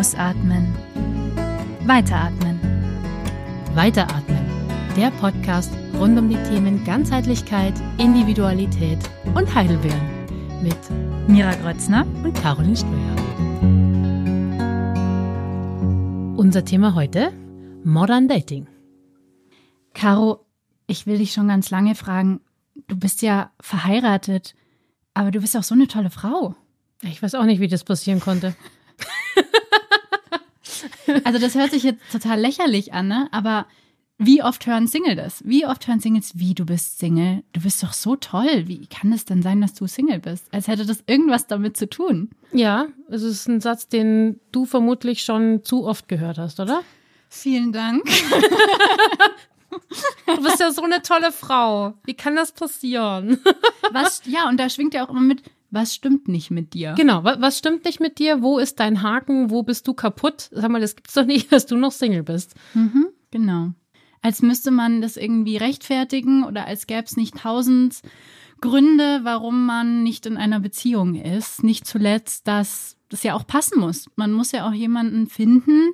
Ausatmen. Weiteratmen. Weiteratmen. Der Podcast rund um die Themen Ganzheitlichkeit, Individualität und Heidelbeeren mit Mira Grötzner und Caroline Ströer. Unser Thema heute: Modern Dating. Caro, ich will dich schon ganz lange fragen. Du bist ja verheiratet, aber du bist auch so eine tolle Frau. Ich weiß auch nicht, wie das passieren konnte. Also das hört sich jetzt total lächerlich an, ne? Aber wie oft hören Single das? Wie oft hören Singles, wie du bist Single? Du bist doch so toll. Wie kann es denn sein, dass du Single bist? Als hätte das irgendwas damit zu tun. Ja, es ist ein Satz, den du vermutlich schon zu oft gehört hast, oder? Vielen Dank. Du bist ja so eine tolle Frau. Wie kann das passieren? Was, ja, und da schwingt ja auch immer mit, was stimmt nicht mit dir? Genau, wa- was stimmt nicht mit dir? Wo ist dein Haken? Wo bist du kaputt? Sag mal, das gibt's doch nicht, dass du noch Single bist. Mhm, genau. Als müsste man das irgendwie rechtfertigen oder als gäbe es nicht tausend Gründe, warum man nicht in einer Beziehung ist. Nicht zuletzt, dass das ja auch passen muss. Man muss ja auch jemanden finden,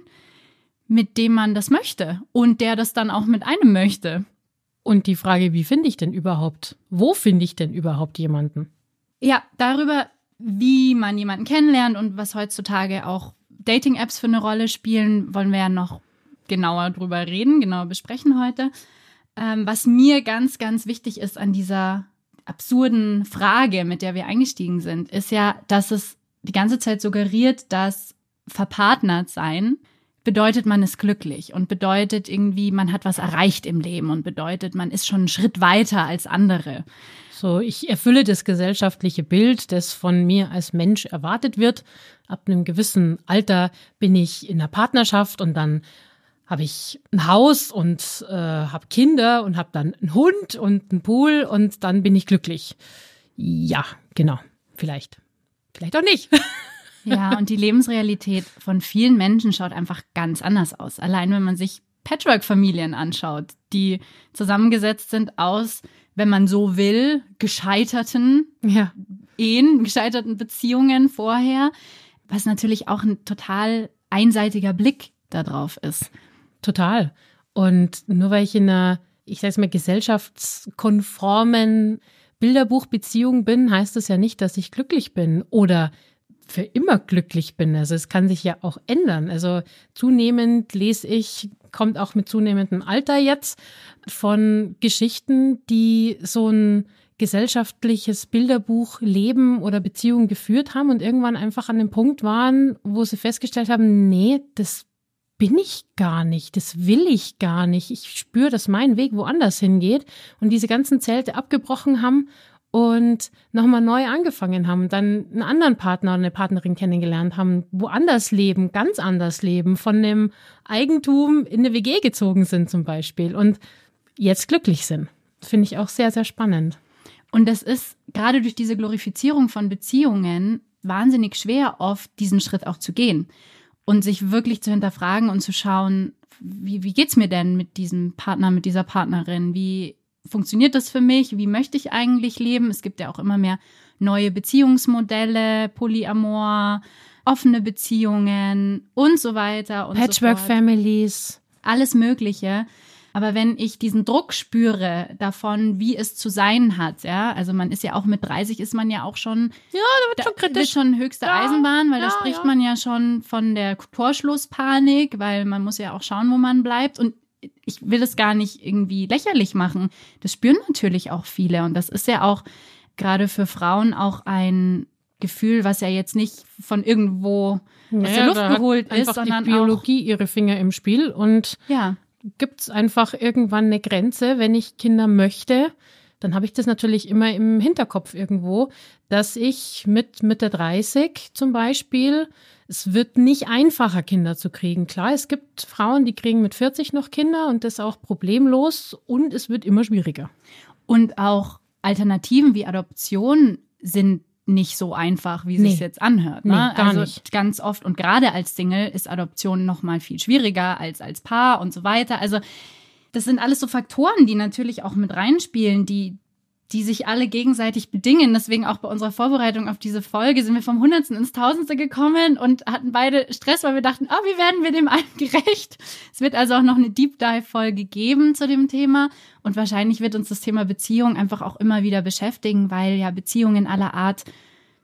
mit dem man das möchte und der das dann auch mit einem möchte. Und die Frage, wie finde ich denn überhaupt? Wo finde ich denn überhaupt jemanden? Ja, darüber, wie man jemanden kennenlernt und was heutzutage auch Dating-Apps für eine Rolle spielen, wollen wir ja noch genauer drüber reden, genauer besprechen heute. Ähm, was mir ganz, ganz wichtig ist an dieser absurden Frage, mit der wir eingestiegen sind, ist ja, dass es die ganze Zeit suggeriert, dass verpartnert sein bedeutet, man ist glücklich und bedeutet irgendwie, man hat was erreicht im Leben und bedeutet, man ist schon einen Schritt weiter als andere. So, ich erfülle das gesellschaftliche Bild, das von mir als Mensch erwartet wird. Ab einem gewissen Alter bin ich in einer Partnerschaft und dann habe ich ein Haus und äh, habe Kinder und habe dann einen Hund und einen Pool und dann bin ich glücklich. Ja, genau. Vielleicht. Vielleicht auch nicht. Ja, und die Lebensrealität von vielen Menschen schaut einfach ganz anders aus. Allein wenn man sich Patchwork-Familien anschaut, die zusammengesetzt sind aus, wenn man so will, gescheiterten Ja. Ehen, gescheiterten Beziehungen vorher, was natürlich auch ein total einseitiger Blick darauf ist. Total. Und nur weil ich in einer, ich sag's mal, gesellschaftskonformen Bilderbuchbeziehung bin, heißt das ja nicht, dass ich glücklich bin oder für immer glücklich bin. Also es kann sich ja auch ändern. Also zunehmend lese ich, kommt auch mit zunehmendem Alter jetzt von Geschichten, die so ein gesellschaftliches Bilderbuch Leben oder Beziehung geführt haben und irgendwann einfach an dem Punkt waren, wo sie festgestellt haben, nee, das bin ich gar nicht, das will ich gar nicht. Ich spüre, dass mein Weg woanders hingeht und diese ganzen Zelte abgebrochen haben und nochmal neu angefangen haben, dann einen anderen Partner oder eine Partnerin kennengelernt haben, woanders leben, ganz anders leben, von dem Eigentum in eine WG gezogen sind zum Beispiel und jetzt glücklich sind. Finde ich auch sehr, sehr spannend. Und es ist gerade durch diese Glorifizierung von Beziehungen wahnsinnig schwer, oft diesen Schritt auch zu gehen und sich wirklich zu hinterfragen und zu schauen, wie, wie geht's mir denn mit diesem Partner, mit dieser Partnerin? Wie funktioniert das für mich? Wie möchte ich eigentlich leben? Es gibt ja auch immer mehr neue Beziehungsmodelle, Polyamor, offene Beziehungen und so weiter und so Patchwork fort Families. alles Mögliche. Aber wenn ich diesen Druck spüre davon, wie es zu sein hat, ja, also man ist ja auch mit 30 ist man ja auch schon, Ja, da wird da wird schon höchste Ja, Eisenbahn, weil da ja, spricht ja. man ja schon von der Torschlusspanik, weil man muss ja auch schauen, wo man bleibt und ich will es gar nicht irgendwie lächerlich machen. Das spüren natürlich auch viele und das ist ja auch gerade für Frauen auch ein Gefühl, was ja jetzt nicht von irgendwo aus der Luft geholt ist, sondern die Biologie ihre Finger im Spiel und auch, ja, gibt's einfach irgendwann eine Grenze, wenn ich Kinder möchte, dann habe ich das natürlich immer im Hinterkopf irgendwo, dass ich mit Mitte 30 zum Beispiel, es wird nicht einfacher, Kinder zu kriegen. Klar, es gibt Frauen, die kriegen mit 40 noch Kinder und das auch problemlos und es wird immer schwieriger. Und auch Alternativen wie Adoption sind nicht so einfach, wie Nee. es jetzt anhört. Ne? Nee, gar also nicht. ganz oft und gerade als Single ist Adoption noch mal viel schwieriger als als Paar und so weiter. Also das sind alles so Faktoren, die natürlich auch mit reinspielen, die die sich alle gegenseitig bedingen. Deswegen auch bei unserer Vorbereitung auf diese Folge sind wir vom Hundertsten ins Tausendste gekommen und hatten beide Stress, weil wir dachten, oh, wie werden wir dem allen gerecht? Es wird also auch noch eine Deep Dive Folge geben zu dem Thema und wahrscheinlich wird uns das Thema Beziehung einfach auch immer wieder beschäftigen, weil ja Beziehungen aller Art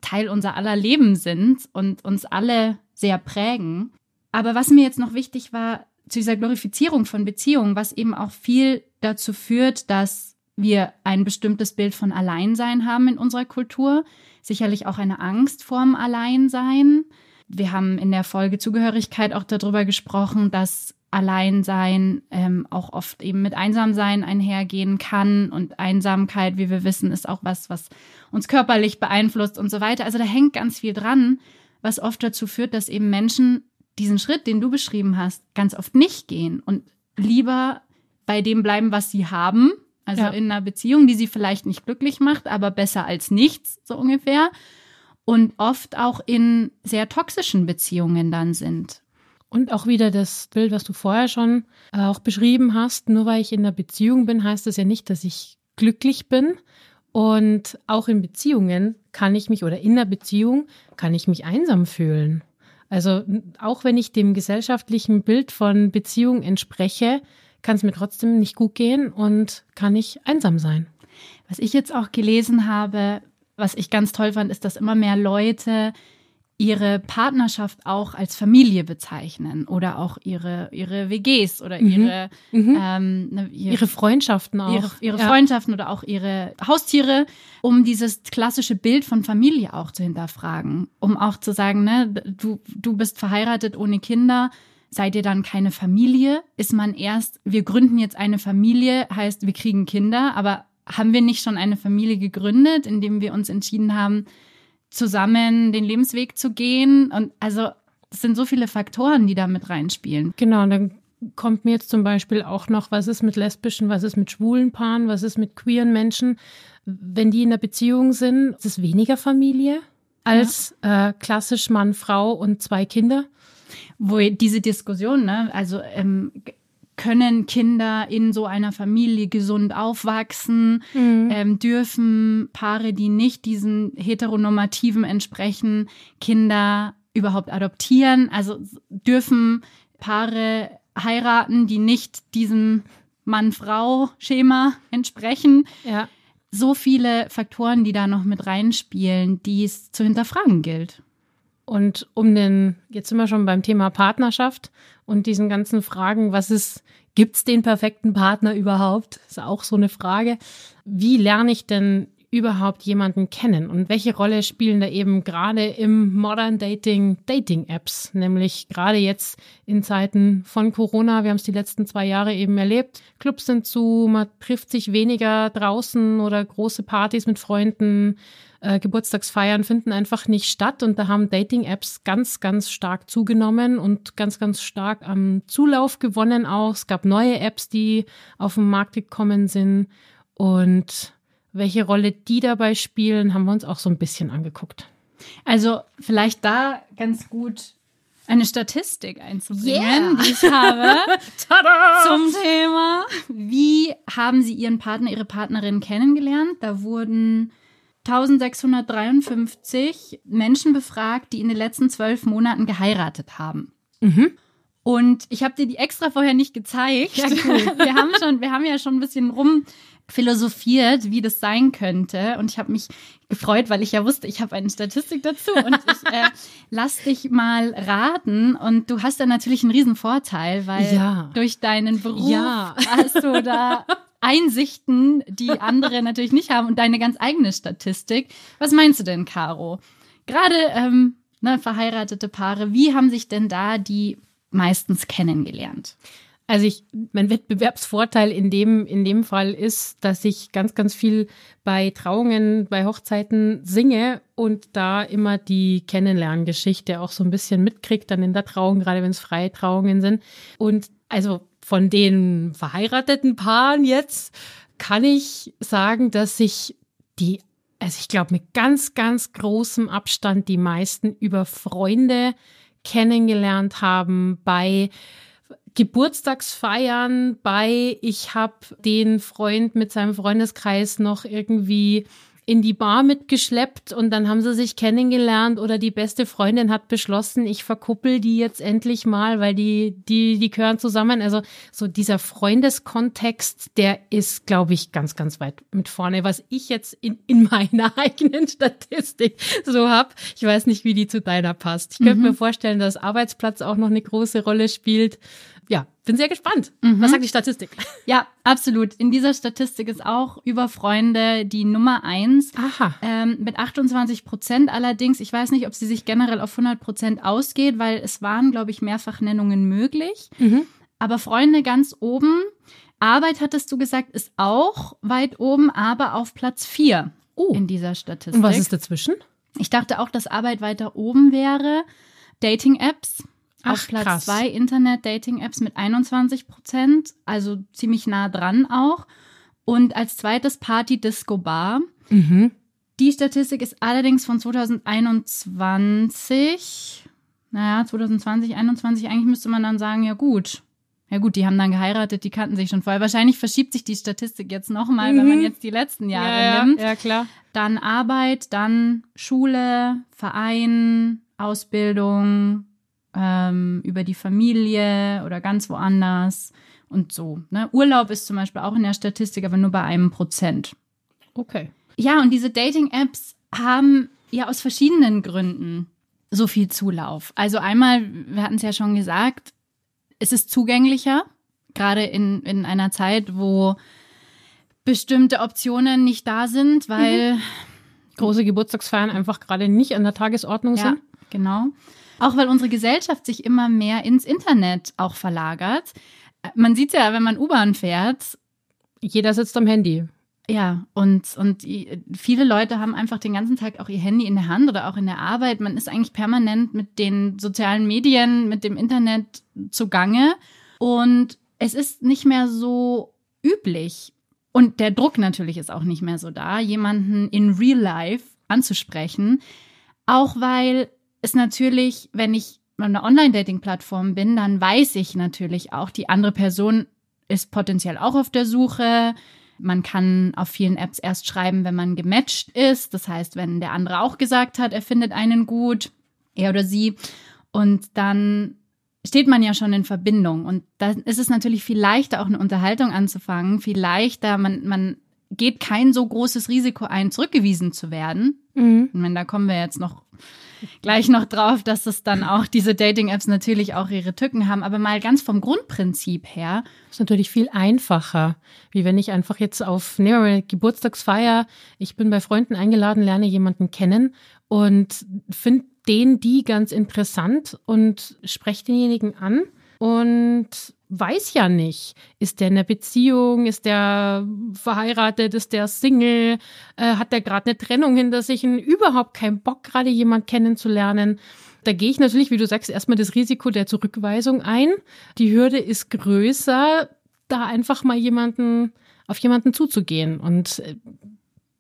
Teil unser aller Leben sind und uns alle sehr prägen. Aber was mir jetzt noch wichtig war, zu dieser Glorifizierung von Beziehungen, was eben auch viel dazu führt, dass wir ein bestimmtes Bild von Alleinsein haben in unserer Kultur, sicherlich auch eine Angst vorm Alleinsein. Wir haben in der Folge Zugehörigkeit auch darüber gesprochen, dass Alleinsein ähm, auch oft eben mit Einsamsein einhergehen kann und Einsamkeit, wie wir wissen, ist auch was, was uns körperlich beeinflusst und so weiter. Also da hängt ganz viel dran, was oft dazu führt, dass eben Menschen diesen Schritt, den du beschrieben hast, ganz oft nicht gehen und lieber bei dem bleiben, was sie haben also ja. in einer Beziehung, die sie vielleicht nicht glücklich macht, aber besser als nichts, so ungefähr. Und oft auch in sehr toxischen Beziehungen dann sind. Und auch wieder das Bild, was du vorher schon äh, auch beschrieben hast. Nur weil ich in einer Beziehung bin, heißt das ja nicht, dass ich glücklich bin. Und auch in Beziehungen kann ich mich oder in einer Beziehung kann ich mich einsam fühlen. Also auch wenn ich dem gesellschaftlichen Bild von Beziehung entspreche, kann es mir trotzdem nicht gut gehen und kann ich einsam sein. Was ich jetzt auch gelesen habe, was ich ganz toll fand, ist, dass immer mehr Leute ihre Partnerschaft auch als Familie bezeichnen oder auch ihre, ihre WGs oder mhm. ihre, mhm. ähm, ne, ihre, ihre, Freundschaften auch. Ihre, ihre ja. Freundschaften oder auch ihre Haustiere, um dieses klassische Bild von Familie auch zu hinterfragen. Um auch zu sagen, ne, du, du bist verheiratet ohne Kinder, seid ihr dann keine Familie? Ist man erst, wir gründen jetzt eine Familie, heißt, wir kriegen Kinder, aber haben wir nicht schon eine Familie gegründet, indem wir uns entschieden haben, zusammen den Lebensweg zu gehen? Und also, es sind so viele Faktoren, die da mit reinspielen. Genau, dann kommt mir jetzt zum Beispiel auch noch, was ist mit lesbischen, was ist mit schwulen Paaren, was ist mit queeren Menschen? Wenn die in einer Beziehung sind, ist es weniger Familie als ja. äh, klassisch Mann, Frau und zwei Kinder wo diese Diskussion, ne, also ähm, können Kinder in so einer Familie gesund aufwachsen? Mhm. Ähm, dürfen Paare, die nicht diesen heteronormativen entsprechen, Kinder überhaupt adoptieren? Also dürfen Paare heiraten, die nicht diesem Mann-Frau-Schema entsprechen? Ja. So viele Faktoren, die da noch mit reinspielen, die es zu hinterfragen gilt. Und um den, jetzt sind wir schon beim Thema Partnerschaft und diesen ganzen Fragen, was ist, gibt's den perfekten Partner überhaupt? Ist auch so eine Frage. Wie lerne ich denn überhaupt jemanden kennen? Und welche Rolle spielen da eben gerade im Modern Dating Dating-Apps? Nämlich gerade jetzt in Zeiten von Corona, wir haben es die letzten zwei Jahre eben erlebt. Clubs sind zu, man trifft sich weniger draußen oder große Partys mit Freunden äh, Geburtstagsfeiern finden einfach nicht statt und da haben Dating-Apps ganz, ganz stark zugenommen und ganz, ganz stark am Zulauf gewonnen auch. Es gab neue Apps, die auf den Markt gekommen sind und welche Rolle die dabei spielen, haben wir uns auch so ein bisschen angeguckt. Also vielleicht da ganz gut eine Statistik einzubringen, yeah. die ich habe zum Thema. Wie haben Sie Ihren Partner, Ihre Partnerin kennengelernt? Da wurden 1653 Menschen befragt, die in den letzten zwölf Monaten geheiratet haben. Mhm. Und ich habe dir die extra vorher nicht gezeigt. Ja, cool. wir haben schon, wir haben ja schon ein bisschen rum philosophiert, wie das sein könnte. Und ich habe mich gefreut, weil ich ja wusste, ich habe eine Statistik dazu. Und ich äh, lass dich mal raten. Und du hast da natürlich einen riesen Vorteil, weil ja. durch deinen Beruf ja. hast du da Einsichten, die andere natürlich nicht haben und deine ganz eigene Statistik. Was meinst du denn, Caro? Gerade ähm, ne, verheiratete Paare, wie haben sich denn da die meistens kennengelernt? Also ich, mein Wettbewerbsvorteil in dem, in dem Fall ist, dass ich ganz, ganz viel bei Trauungen, bei Hochzeiten singe und da immer die Kennenlerngeschichte auch so ein bisschen mitkriegt, dann in der Trauung, gerade wenn es freie Trauungen sind. Und also von den verheirateten Paaren jetzt kann ich sagen, dass sich die, also ich glaube mit ganz, ganz großem Abstand die meisten über Freunde kennengelernt haben bei Geburtstagsfeiern bei, ich habe den Freund mit seinem Freundeskreis noch irgendwie in die Bar mitgeschleppt und dann haben sie sich kennengelernt oder die beste Freundin hat beschlossen, ich verkuppel die jetzt endlich mal, weil die, die, die gehören zusammen. Also so dieser Freundeskontext, der ist, glaube ich, ganz, ganz weit mit vorne. Was ich jetzt in, in meiner eigenen Statistik so hab, ich weiß nicht, wie die zu deiner passt. Ich könnte mhm. mir vorstellen, dass Arbeitsplatz auch noch eine große Rolle spielt ja, bin sehr gespannt. Mhm. Was sagt die Statistik? Ja, absolut. In dieser Statistik ist auch über Freunde die Nummer eins. Aha. Ähm, mit 28 Prozent allerdings. Ich weiß nicht, ob sie sich generell auf 100 Prozent ausgeht, weil es waren, glaube ich, Mehrfachnennungen möglich. Mhm. Aber Freunde ganz oben. Arbeit, hattest du gesagt, ist auch weit oben, aber auf Platz vier oh. in dieser Statistik. Und was ist dazwischen? Ich dachte auch, dass Arbeit weiter oben wäre. Dating-Apps Ach, Auf Platz krass. zwei Internet-Dating-Apps mit 21 Prozent, also ziemlich nah dran auch. Und als zweites Party Disco Bar. Mhm. Die Statistik ist allerdings von 2021. Naja, 2020, 2021, eigentlich müsste man dann sagen, ja gut. Ja gut, die haben dann geheiratet, die kannten sich schon vorher. Wahrscheinlich verschiebt sich die Statistik jetzt nochmal, mhm. wenn man mhm. jetzt die letzten Jahre ja, nimmt. Ja, klar. Dann Arbeit, dann Schule, Verein, Ausbildung, ähm, über die Familie oder ganz woanders und so. Ne? Urlaub ist zum Beispiel auch in der Statistik, aber nur bei einem Prozent. Okay. Ja, und diese Dating-Apps haben ja aus verschiedenen Gründen so viel Zulauf. Also einmal, wir hatten es ja schon gesagt, es ist zugänglicher, gerade in, in einer Zeit, wo bestimmte Optionen nicht da sind, weil mhm. große Geburtstagsfeiern einfach gerade nicht an der Tagesordnung ja, sind. Genau. Auch weil unsere Gesellschaft sich immer mehr ins Internet auch verlagert. Man sieht ja, wenn man U-Bahn fährt. Jeder sitzt am Handy. Ja, und, und viele Leute haben einfach den ganzen Tag auch ihr Handy in der Hand oder auch in der Arbeit. Man ist eigentlich permanent mit den sozialen Medien, mit dem Internet zugange. Und es ist nicht mehr so üblich. Und der Druck natürlich ist auch nicht mehr so da, jemanden in Real Life anzusprechen. Auch weil ist natürlich, wenn ich auf einer Online-Dating-Plattform bin, dann weiß ich natürlich auch, die andere Person ist potenziell auch auf der Suche. Man kann auf vielen Apps erst schreiben, wenn man gematcht ist. Das heißt, wenn der andere auch gesagt hat, er findet einen gut, er oder sie. Und dann steht man ja schon in Verbindung. Und dann ist es natürlich viel leichter, auch eine Unterhaltung anzufangen, viel leichter. Man, man geht kein so großes Risiko ein, zurückgewiesen zu werden. Mhm. Ich meine, da kommen wir jetzt noch gleich noch drauf, dass es dann auch diese Dating-Apps natürlich auch ihre Tücken haben. Aber mal ganz vom Grundprinzip her. ist natürlich viel einfacher, wie wenn ich einfach jetzt auf nehmen Geburtstagsfeier, ich bin bei Freunden eingeladen, lerne jemanden kennen und finde den, die ganz interessant und spreche denjenigen an und weiß ja nicht, ist der in einer Beziehung, ist der verheiratet, ist der Single, äh, hat der gerade eine Trennung hinter sich und überhaupt keinen Bock, gerade jemand kennenzulernen. Da gehe ich natürlich, wie du sagst, erstmal das Risiko der Zurückweisung ein. Die Hürde ist größer, da einfach mal jemanden, auf jemanden zuzugehen und äh,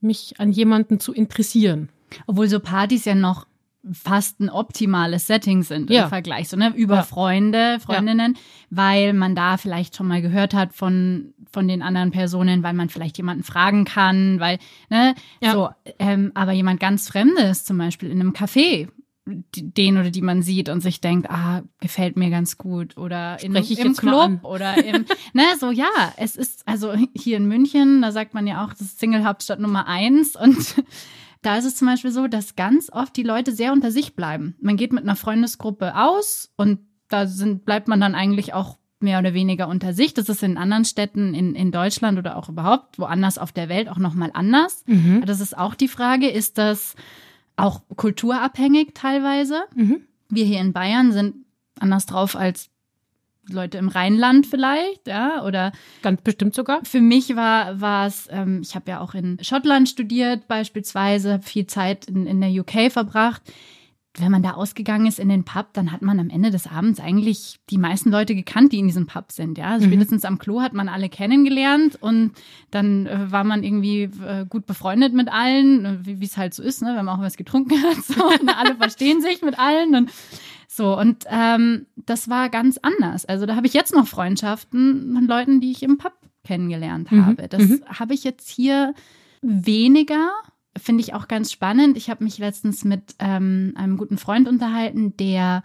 mich an jemanden zu interessieren. Obwohl so Partys ja noch fast ein optimales Setting sind ja. im Vergleich, so ne, über ja. Freunde, Freundinnen, ja. weil man da vielleicht schon mal gehört hat von von den anderen Personen, weil man vielleicht jemanden fragen kann, weil ne, so, ähm, aber jemand ganz Fremdes, zum Beispiel in einem Café, den oder die man sieht und sich denkt, ah, gefällt mir ganz gut oder in, im Club oder im, ne, so ja, es ist also hier in München, da sagt man ja auch, das ist Single Hauptstadt Nummer eins und da ist es zum Beispiel so, dass ganz oft die Leute sehr unter sich bleiben. Man geht mit einer Freundesgruppe aus und da sind, bleibt man dann eigentlich auch mehr oder weniger unter sich. Das ist in anderen Städten in, in Deutschland oder auch überhaupt woanders auf der Welt auch nochmal anders. Mhm. Das ist auch die Frage, ist das auch kulturabhängig teilweise? Mhm. Wir hier in Bayern sind anders drauf als Leute im Rheinland vielleicht, ja, oder ganz bestimmt sogar. Für mich war war es, ähm, ich habe ja auch in Schottland studiert beispielsweise, habe viel Zeit in, in der UK verbracht. Wenn man da ausgegangen ist in den Pub, dann hat man am Ende des Abends eigentlich die meisten Leute gekannt, die in diesem Pub sind. Ja, also mhm. spätestens am Klo hat man alle kennengelernt und dann äh, war man irgendwie äh, gut befreundet mit allen, wie es halt so ist, ne, wenn man auch was getrunken hat. So, und alle verstehen sich mit allen und So, und ähm, das war ganz anders. Also da habe ich jetzt noch Freundschaften mit Leuten, die ich im Pub kennengelernt Mhm, habe. Das mhm. habe ich jetzt hier weniger. Finde ich auch ganz spannend. Ich habe mich letztens mit ähm, einem guten Freund unterhalten, der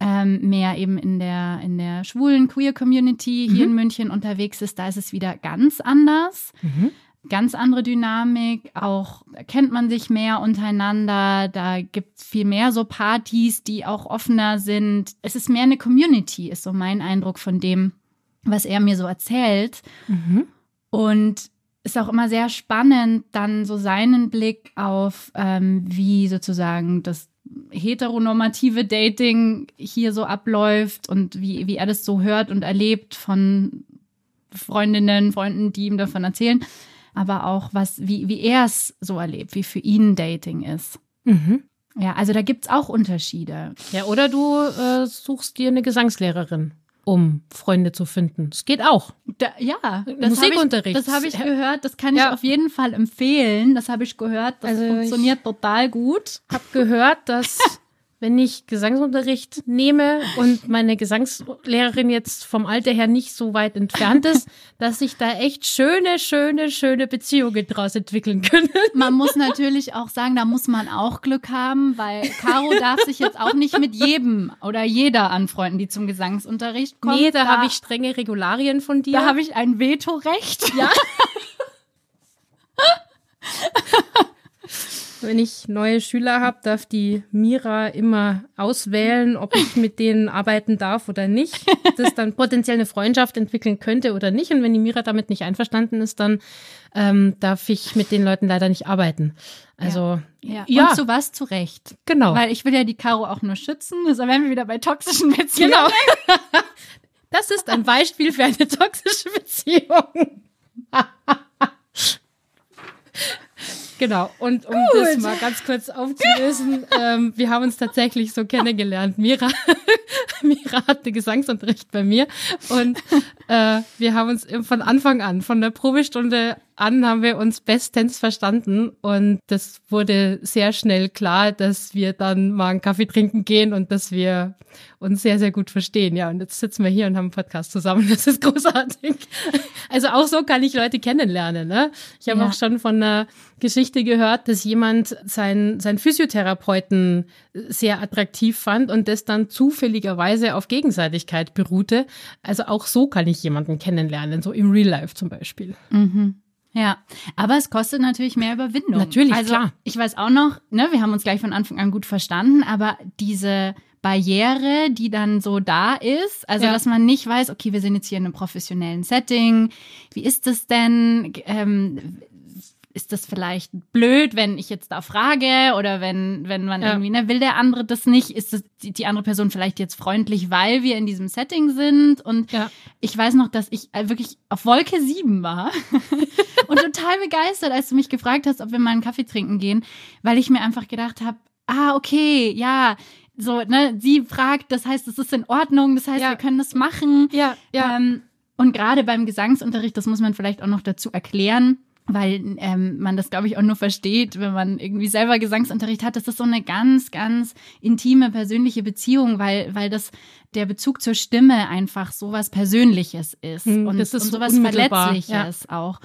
ähm, mehr eben in der, in der schwulen Queer-Community hier Mhm. in München unterwegs ist. Da ist es wieder ganz anders Mhm. ganz andere Dynamik. Auch kennt man sich mehr untereinander. Da gibt es viel mehr so Partys, die auch offener sind. Es ist mehr eine Community, ist so mein Eindruck von dem, was er mir so erzählt. Mhm. Und ist auch immer sehr spannend, dann so seinen Blick auf, ähm, wie sozusagen das heteronormative Dating hier so abläuft und wie, wie er das so hört und erlebt von Freundinnen, Freunden, die ihm davon erzählen, aber auch was, wie, wie er es so erlebt, wie für ihn Dating ist. Mhm. Ja, also da gibt's auch Unterschiede. Ja, oder du äh, suchst dir eine Gesangslehrerin, um Freunde zu finden. Das geht auch. Da, ja, das Musikunterricht. Habe ich, das habe ich gehört, das kann ich Ja. auf jeden Fall empfehlen. Das habe ich gehört, das Also funktioniert total gut. Hab gehört, dass wenn ich Gesangsunterricht nehme und meine Gesangslehrerin jetzt vom Alter her nicht so weit entfernt ist, dass sich da echt schöne, schöne, schöne Beziehungen draus entwickeln können. Man muss natürlich auch sagen, da muss man auch Glück haben, weil Caro darf sich jetzt auch nicht mit jedem oder jeder anfreunden, die zum Gesangsunterricht kommt. nee, da, habe ich strenge Regularien von dir. da habe ich ein Vetorecht. Ja. Wenn ich neue Schüler habe, darf die Mira immer auswählen, ob ich mit denen arbeiten darf oder nicht. Das dann potenziell eine Freundschaft entwickeln könnte oder nicht. Und wenn die Mira damit nicht einverstanden ist, dann ähm, darf ich mit den Leuten leider nicht arbeiten. Also Ja. Ja. Und zu was zu Recht. genau. Weil ich will ja die Caro auch nur schützen. Also wären wir wieder bei toxischen Beziehungen. Genau. Das ist ein Beispiel für eine toxische Beziehung. Genau, und um das mal ganz kurz aufzulösen, ähm, wir haben uns tatsächlich so kennengelernt. Mira, Mira hatte Gesangsunterricht bei mir und äh, wir haben uns von Anfang an, von der Probestunde an, haben wir uns bestens verstanden und das wurde sehr schnell klar, dass wir dann mal einen Kaffee trinken gehen und dass wir uns sehr, sehr gut verstehen. Ja, und jetzt sitzen wir hier und haben einen Podcast zusammen. Das ist großartig. Also auch so kann ich Leute kennenlernen. Ne? Ich habe Ja. auch schon von einer Geschichte gehört, dass jemand seinen, seinen Physiotherapeuten sehr attraktiv fand und das dann zufälligerweise auf Gegenseitigkeit beruhte. Also auch so kann ich jemanden kennenlernen, so im Real Life zum Beispiel. Ja, aber es kostet natürlich mehr Überwindung. Natürlich, also, klar. Ich weiß auch noch, ne, wir haben uns gleich von Anfang an gut verstanden, aber diese Barriere, die dann so da ist, also Ja. dass man nicht weiß, okay, wir sind jetzt hier in einem professionellen Setting, wie ist das denn? Ähm, ist das vielleicht blöd, wenn ich jetzt da frage oder wenn, wenn man Ja. irgendwie, ne, will der andere das nicht? Ist das die, die andere Person vielleicht jetzt freundlich, weil wir in diesem Setting sind? Und Ja. ich weiß noch, dass ich äh, wirklich auf Wolke 7 war und total begeistert, als du mich gefragt hast, ob wir mal einen Kaffee trinken gehen, weil ich mir einfach gedacht habe, ah, okay, ja, so, ne, sie fragt, das heißt, es ist in Ordnung, das heißt, Ja. wir können das machen. Ja, Ähm, und gerade beim Gesangsunterricht, das muss man vielleicht auch noch dazu erklären, weil ähm, man das, glaube ich, auch nur versteht, wenn man irgendwie selber Gesangsunterricht hat. Das ist so eine ganz, ganz intime, persönliche Beziehung, weil, weil das der Bezug zur Stimme einfach sowas Persönliches ist Hm, und, das ist und sowas Verletzliches auch.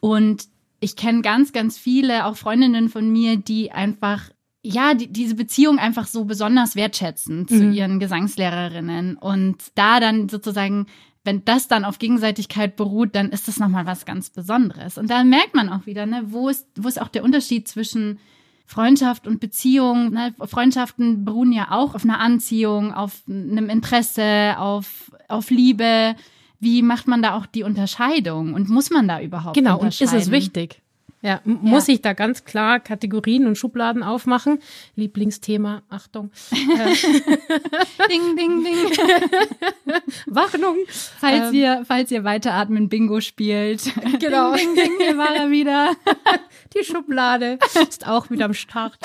Und ich kenne ganz, ganz viele, auch Freundinnen von mir, die einfach ja, die, diese Beziehung einfach so besonders wertschätzen zu Mhm. ihren Gesangslehrerinnen und da dann sozusagen, wenn das dann auf Gegenseitigkeit beruht, dann ist das nochmal was ganz Besonderes. Und da merkt man auch wieder, ne, wo ist, wo ist auch der Unterschied zwischen Freundschaft und Beziehung. Ne? Freundschaften beruhen ja auch auf einer Anziehung, auf einem Interesse, auf, auf Liebe. Wie macht man da auch die Unterscheidung? Und muss man da überhaupt Genau, und ist es wichtig? Ja, m- muss ich da ganz klar Kategorien und Schubladen aufmachen? Lieblingsthema, Achtung. Ding, ding, ding. Warnung. Falls Ähm, ihr, falls ihr weiteratmen Bingo spielt. Genau. Ding, ding, ding, hier war er wieder. Die Schublade ist auch wieder am Start.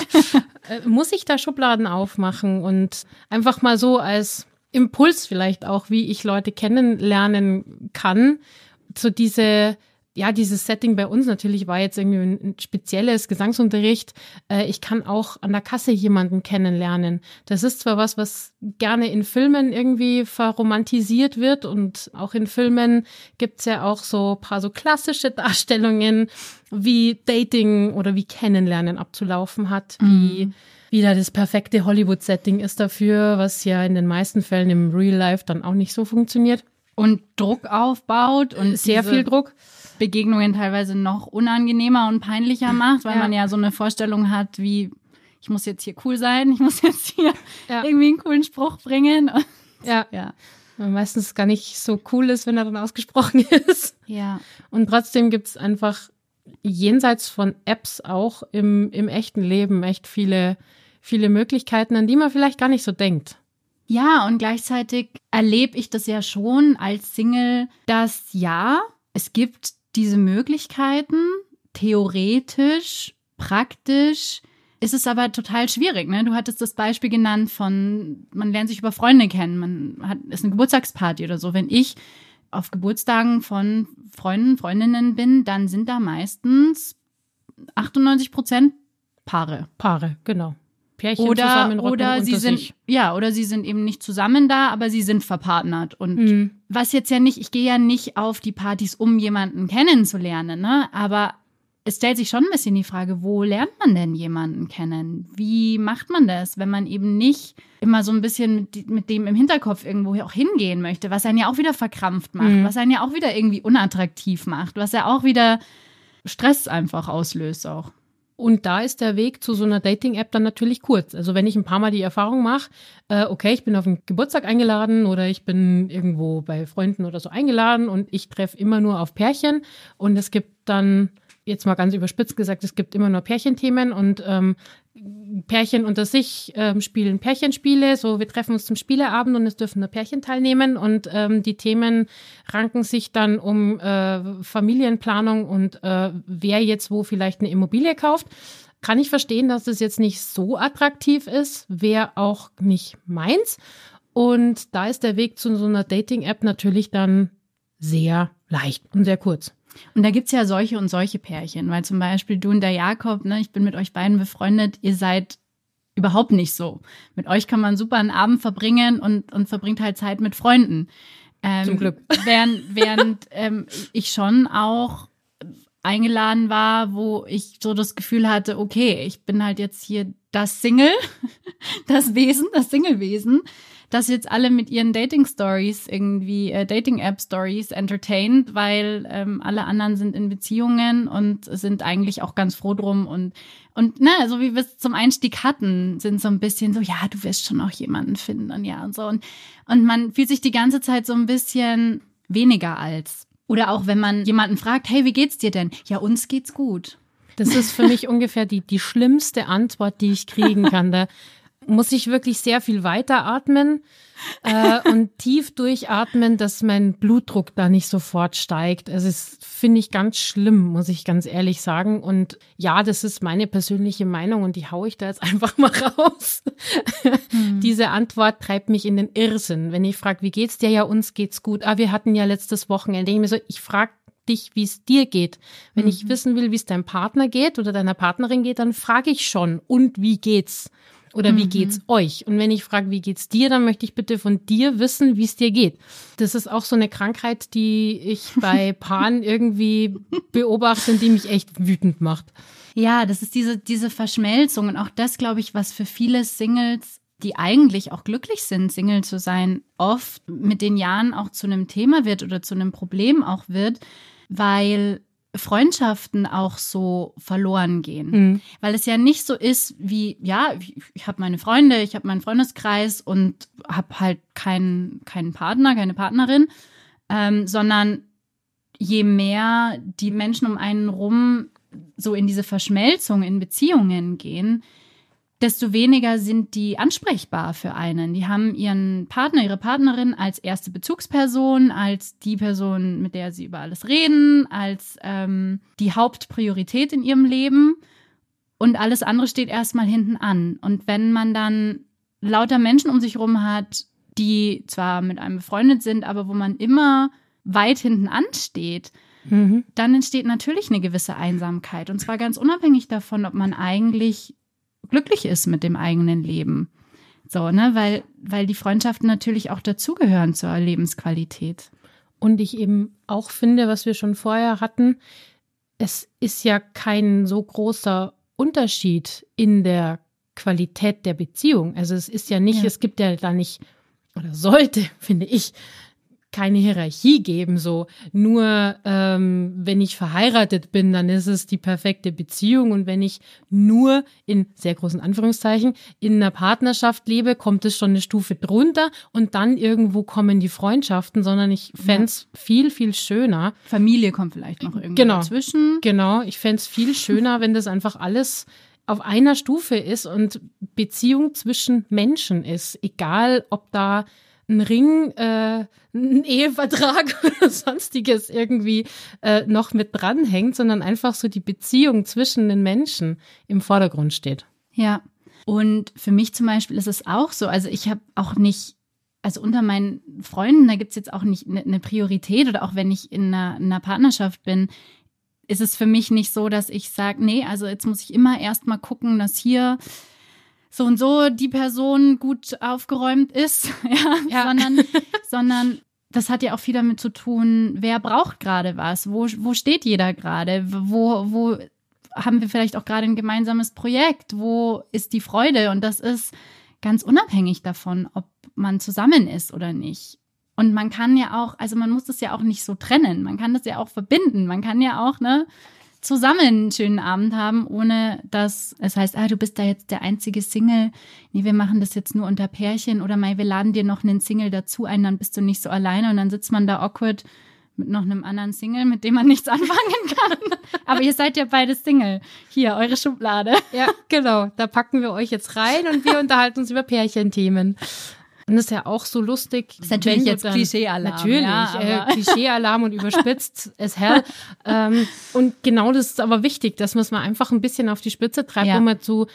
Äh, muss ich da Schubladen aufmachen und einfach mal so als Impuls vielleicht auch, wie ich Leute kennenlernen kann, so diese ja, dieses Setting bei uns natürlich war jetzt irgendwie ein spezielles Gesangsunterricht. Äh, ich kann auch an der Kasse jemanden kennenlernen. Das ist zwar was, was gerne in Filmen irgendwie verromantisiert wird und auch in Filmen gibt's ja auch so paar so klassische Darstellungen, wie Dating oder wie Kennenlernen abzulaufen hat, wie mhm. wieder das perfekte Hollywood-Setting ist dafür, was ja in den meisten Fällen im Real Life dann auch nicht so funktioniert. Und Druck aufbaut und sehr viel Druck. Begegnungen teilweise noch unangenehmer und peinlicher macht, weil ja. man ja so eine Vorstellung hat, wie ich muss jetzt hier cool sein, ich muss jetzt hier ja. irgendwie einen coolen Spruch bringen. Und, ja. ja. Meistens gar nicht so cool ist, wenn er dann ausgesprochen ist. Ja. Und trotzdem gibt es einfach jenseits von Apps auch im, im echten Leben echt viele, viele Möglichkeiten, an die man vielleicht gar nicht so denkt. Ja, und gleichzeitig erlebe ich das ja schon als Single, dass ja, es gibt diese Möglichkeiten, theoretisch, praktisch, ist es aber total schwierig. Ne? Du hattest das Beispiel genannt von, man lernt sich über Freunde kennen, man hat, ist eine Geburtstagsparty oder so. Wenn ich auf Geburtstagen von Freunden, Freundinnen bin, dann sind da meistens 98 Prozent Paare. Paare, genau. Pärchen oder, oder sie sind sich. ja oder sie sind eben nicht zusammen da, aber sie sind verpartnert und mhm. was jetzt ja nicht, ich gehe ja nicht auf die Partys, um jemanden kennenzulernen, ne? Aber es stellt sich schon ein bisschen die Frage, wo lernt man denn jemanden kennen? Wie macht man das, wenn man eben nicht immer so ein bisschen mit, mit dem im Hinterkopf irgendwo auch hingehen möchte, was einen ja auch wieder verkrampft macht, mhm. was einen ja auch wieder irgendwie unattraktiv macht, was ja auch wieder Stress einfach auslöst auch. Und da ist der Weg zu so einer Dating-App dann natürlich kurz. Also wenn ich ein paar Mal die Erfahrung mache, äh, okay, ich bin auf einen Geburtstag eingeladen oder ich bin irgendwo bei Freunden oder so eingeladen und ich treffe immer nur auf Pärchen und es gibt dann jetzt mal ganz überspitzt gesagt, es gibt immer nur Pärchenthemen und ähm, Pärchen unter sich ähm, spielen Pärchenspiele. So, wir treffen uns zum Spieleabend und es dürfen nur Pärchen teilnehmen und ähm, die Themen ranken sich dann um äh, Familienplanung und äh, wer jetzt wo vielleicht eine Immobilie kauft. Kann ich verstehen, dass das jetzt nicht so attraktiv ist, wäre auch nicht meins. Und da ist der Weg zu so einer Dating-App natürlich dann sehr leicht und sehr kurz. Und da gibt's ja solche und solche Pärchen, weil zum Beispiel du und der Jakob, ne, ich bin mit euch beiden befreundet, ihr seid überhaupt nicht so. Mit euch kann man super einen Abend verbringen und, und verbringt halt Zeit mit Freunden. Ähm, Zum Glück. Während, während ähm, ich schon auch eingeladen war, wo ich so das Gefühl hatte, okay, ich bin halt jetzt hier das Single, das Wesen, das Singlewesen, das jetzt alle mit ihren Dating-Stories irgendwie, äh, Dating-App-Stories entertained, weil ähm, alle anderen sind in Beziehungen und sind eigentlich auch ganz froh drum und und ne, so wie wir es zum Einstieg hatten, sind so ein bisschen so, ja, du wirst schon auch jemanden finden und ja und so. Und, und man fühlt sich die ganze Zeit so ein bisschen weniger als. Oder auch wenn man jemanden fragt, hey, wie geht's dir denn? Ja, uns geht's gut. Das ist für mich ungefähr die, die schlimmste Antwort, die ich kriegen kann. Da muss ich wirklich sehr viel weiteratmen äh, und tief durchatmen, dass mein Blutdruck da nicht sofort steigt. Also es finde ich ganz schlimm, muss ich ganz ehrlich sagen. Und ja, das ist meine persönliche Meinung und die haue ich da jetzt einfach mal raus. Hm. Diese Antwort treibt mich in den Irrsinn. Wenn ich frage, wie geht's dir? Ja, uns geht's gut. Ah, wir hatten ja letztes Wochenende. Ich, mir so, ich frage dich, wie es dir geht. Wenn mhm. ich wissen will, wie es deinem Partner geht oder deiner Partnerin geht, dann frage ich schon. Und wie geht's? Oder wie mhm. geht's euch? Und wenn ich frage, wie geht's dir, dann möchte ich bitte von dir wissen, wie es dir geht. Das ist auch so eine Krankheit, die ich bei Paaren irgendwie beobachte und die mich echt wütend macht. Ja, das ist diese, diese Verschmelzung und auch das, glaube ich, was für viele Singles die eigentlich auch glücklich sind, Single zu sein, oft mit den Jahren auch zu einem Thema wird oder zu einem Problem auch wird, weil Freundschaften auch so verloren gehen. Mhm. Weil es ja nicht so ist wie, ja, ich, ich habe meine Freunde, ich habe meinen Freundeskreis und habe halt keinen, keinen Partner, keine Partnerin, ähm, sondern je mehr die Menschen um einen rum so in diese Verschmelzung in Beziehungen gehen, desto weniger sind die ansprechbar für einen. Die haben ihren Partner, ihre Partnerin als erste Bezugsperson, als die Person, mit der sie über alles reden, als ähm, die Hauptpriorität in ihrem Leben. Und alles andere steht erstmal hinten an. Und wenn man dann lauter Menschen um sich herum hat, die zwar mit einem befreundet sind, aber wo man immer weit hinten ansteht, mhm. dann entsteht natürlich eine gewisse Einsamkeit. Und zwar ganz unabhängig davon, ob man eigentlich glücklich ist mit dem eigenen Leben. So, ne, weil, weil die Freundschaften natürlich auch dazugehören zur Lebensqualität. Und ich eben auch finde, was wir schon vorher hatten, es ist ja kein so großer Unterschied in der Qualität der Beziehung. Also es ist ja nicht, ja. es gibt ja da nicht oder sollte, finde ich, keine Hierarchie geben. So nur ähm, wenn ich verheiratet bin, dann ist es die perfekte Beziehung und wenn ich nur in sehr großen Anführungszeichen in einer Partnerschaft lebe, kommt es schon eine Stufe drunter und dann irgendwo kommen die Freundschaften, sondern ich fände es ja. viel viel schöner. Familie kommt vielleicht noch irgendwie genau, dazwischen. Genau, ich fände es viel schöner, wenn das einfach alles auf einer Stufe ist und Beziehung zwischen Menschen ist, egal ob da ein Ring, äh, ein Ehevertrag oder sonstiges irgendwie äh, noch mit dranhängt, sondern einfach so die Beziehung zwischen den Menschen im Vordergrund steht. Ja. Und für mich zum Beispiel ist es auch so, also ich habe auch nicht, also unter meinen Freunden, da gibt's jetzt auch nicht eine ne Priorität oder auch wenn ich in einer, in einer Partnerschaft bin, ist es für mich nicht so, dass ich sage, nee, also jetzt muss ich immer erst mal gucken, dass hier so und so die Person gut aufgeräumt ist, ja, ja. sondern, sondern das hat ja auch viel damit zu tun, wer braucht gerade was, wo, wo steht jeder gerade, wo, wo haben wir vielleicht auch gerade ein gemeinsames Projekt, wo ist die Freude? Und das ist ganz unabhängig davon, ob man zusammen ist oder nicht. Und man kann ja auch, also man muss das ja auch nicht so trennen, man kann das ja auch verbinden, man kann ja auch, ne, zusammen einen schönen Abend haben, ohne dass es heißt, ah, du bist da jetzt der einzige Single. Nee, wir machen das jetzt nur unter Pärchen oder mal, wir laden dir noch einen Single dazu ein, dann bist du nicht so alleine und dann sitzt man da awkward mit noch einem anderen Single, mit dem man nichts anfangen kann. Aber ihr seid ja beide Single. Hier, eure Schublade. Ja, genau. Da packen wir euch jetzt rein und wir unterhalten uns über Pärchenthemen. Und das ist ja auch so lustig. Das ist natürlich jetzt Klischee-Alarm. Natürlich, ja, äh, Klischee-Alarm und überspitzt as hell. ähm, und genau das ist aber wichtig, dass man es mal einfach ein bisschen auf die Spitze treibt, ja. um mal zu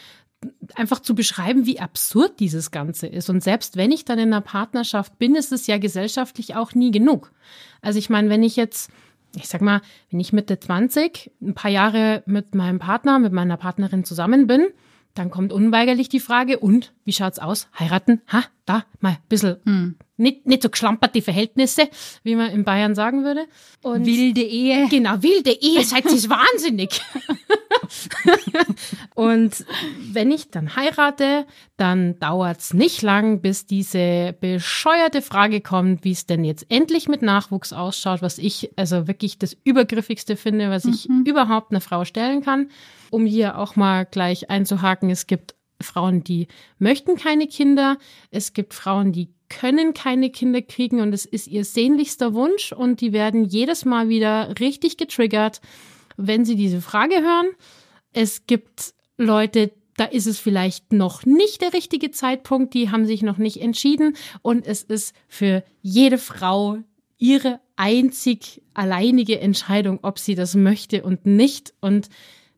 einfach zu beschreiben, wie absurd dieses Ganze ist. Und selbst wenn ich dann in einer Partnerschaft bin, ist es ja gesellschaftlich auch nie genug. Also ich meine, wenn ich jetzt ich sag mal, wenn ich Mitte 20 ein paar Jahre mit meinem Partner, mit meiner Partnerin zusammen bin, dann kommt unweigerlich die Frage, und wie schaut's aus? Heiraten? Ha, da mal ein bisschen hm. nicht, nicht so geschlampert die Verhältnisse, wie man in Bayern sagen würde. Und wilde Ehe. Genau, wilde Ehe, seid ihr wahnsinnig. und wenn ich dann heirate, dann dauert's nicht lang, bis diese bescheuerte Frage kommt, wie es denn jetzt endlich mit Nachwuchs ausschaut, was ich also wirklich das Übergriffigste finde, was ich mhm. überhaupt einer Frau stellen kann. Um hier auch mal gleich einzuhaken, es gibt Frauen, die möchten keine Kinder. Es gibt Frauen, die können keine Kinder kriegen und es ist ihr sehnlichster Wunsch und die werden jedes Mal wieder richtig getriggert, wenn sie diese Frage hören. Es gibt Leute, da ist es vielleicht noch nicht der richtige Zeitpunkt, die haben sich noch nicht entschieden und es ist für jede Frau ihre einzig alleinige Entscheidung, ob sie das möchte und nicht und